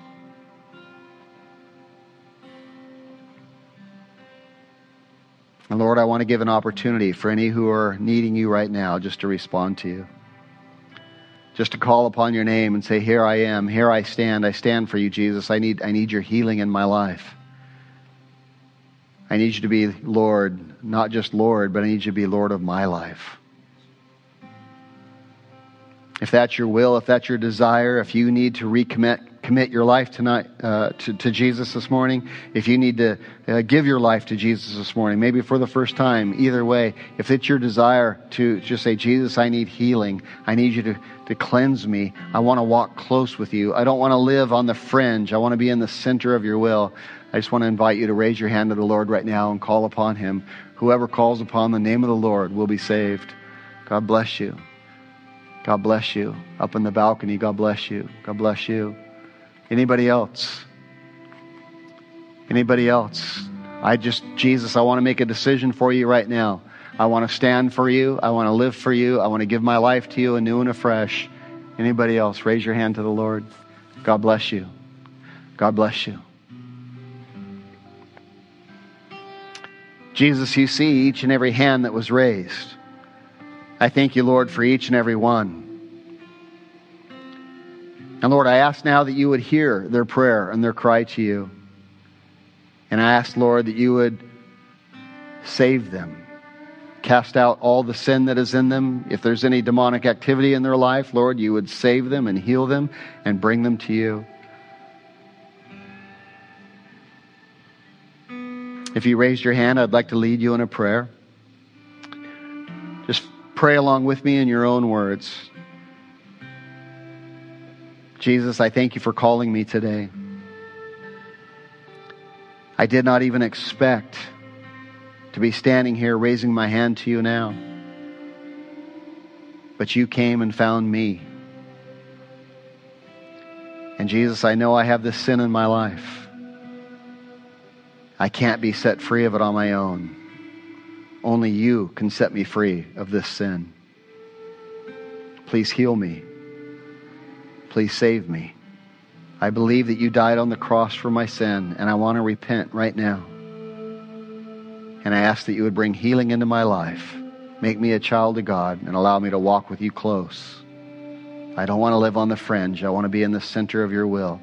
And Lord, I want to give an opportunity for any who are needing you right now just to respond to you. Just to call upon your name and say, Here I am, here I stand, I stand for you, Jesus. I need, I need your healing in my life. I need you to be Lord, not just Lord, but I need you to be Lord of my life. If that's your will, if that's your desire, if you need to recommit commit your life tonight uh, to, to, Jesus this morning, if you need to uh, give your life to Jesus this morning, maybe for the first time, either way, if it's your desire to just say, Jesus, I need healing. I need you to, to cleanse me. I want to walk close with you. I don't want to live on the fringe. I want to be in the center of your will. I just want to invite you to raise your hand to the Lord right now and call upon him. Whoever calls upon the name of the Lord will be saved. God bless you. God bless you. Up in the balcony, God bless you. God bless you. Anybody else? Anybody else? I just, Jesus, I want to make a decision for you right now. I want to stand for you. I want to live for you. I want to give my life to you anew and afresh. Anybody else? Raise your hand to the Lord. God bless you. God bless you. Jesus, you see each and every hand that was raised. I thank you, Lord, for each and every one. And Lord, I ask now that you would hear their prayer and their cry to you. And I ask, Lord, that you would save them. Cast out all the sin that is in them. If there's any demonic activity in their life, Lord, you would save them and heal them and bring them to you. If you raised your hand, I'd like to lead you in a prayer. Just pray along with me in your own words. Jesus, I thank you for calling me today. I did not even expect to be standing here raising my hand to you now. But you came and found me. And Jesus, I know I have this sin in my life. I can't be set free of it on my own. Only you can set me free of this sin. Please heal me. Please save me. I believe that you died on the cross for my sin, and I want to repent right now. And I ask that you would bring healing into my life, make me a child of God, and allow me to walk with you close. I don't want to live on the fringe. I want to be in the center of your will.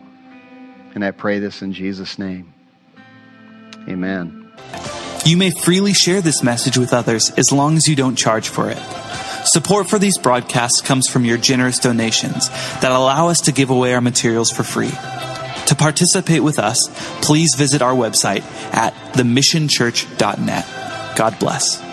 And I pray this in Jesus' name. Amen. You may freely share this message with others as long as you don't charge for it. Support for these broadcasts comes from your generous donations that allow us to give away our materials for free. To participate with us, please visit our website at themissionchurch.net. God bless.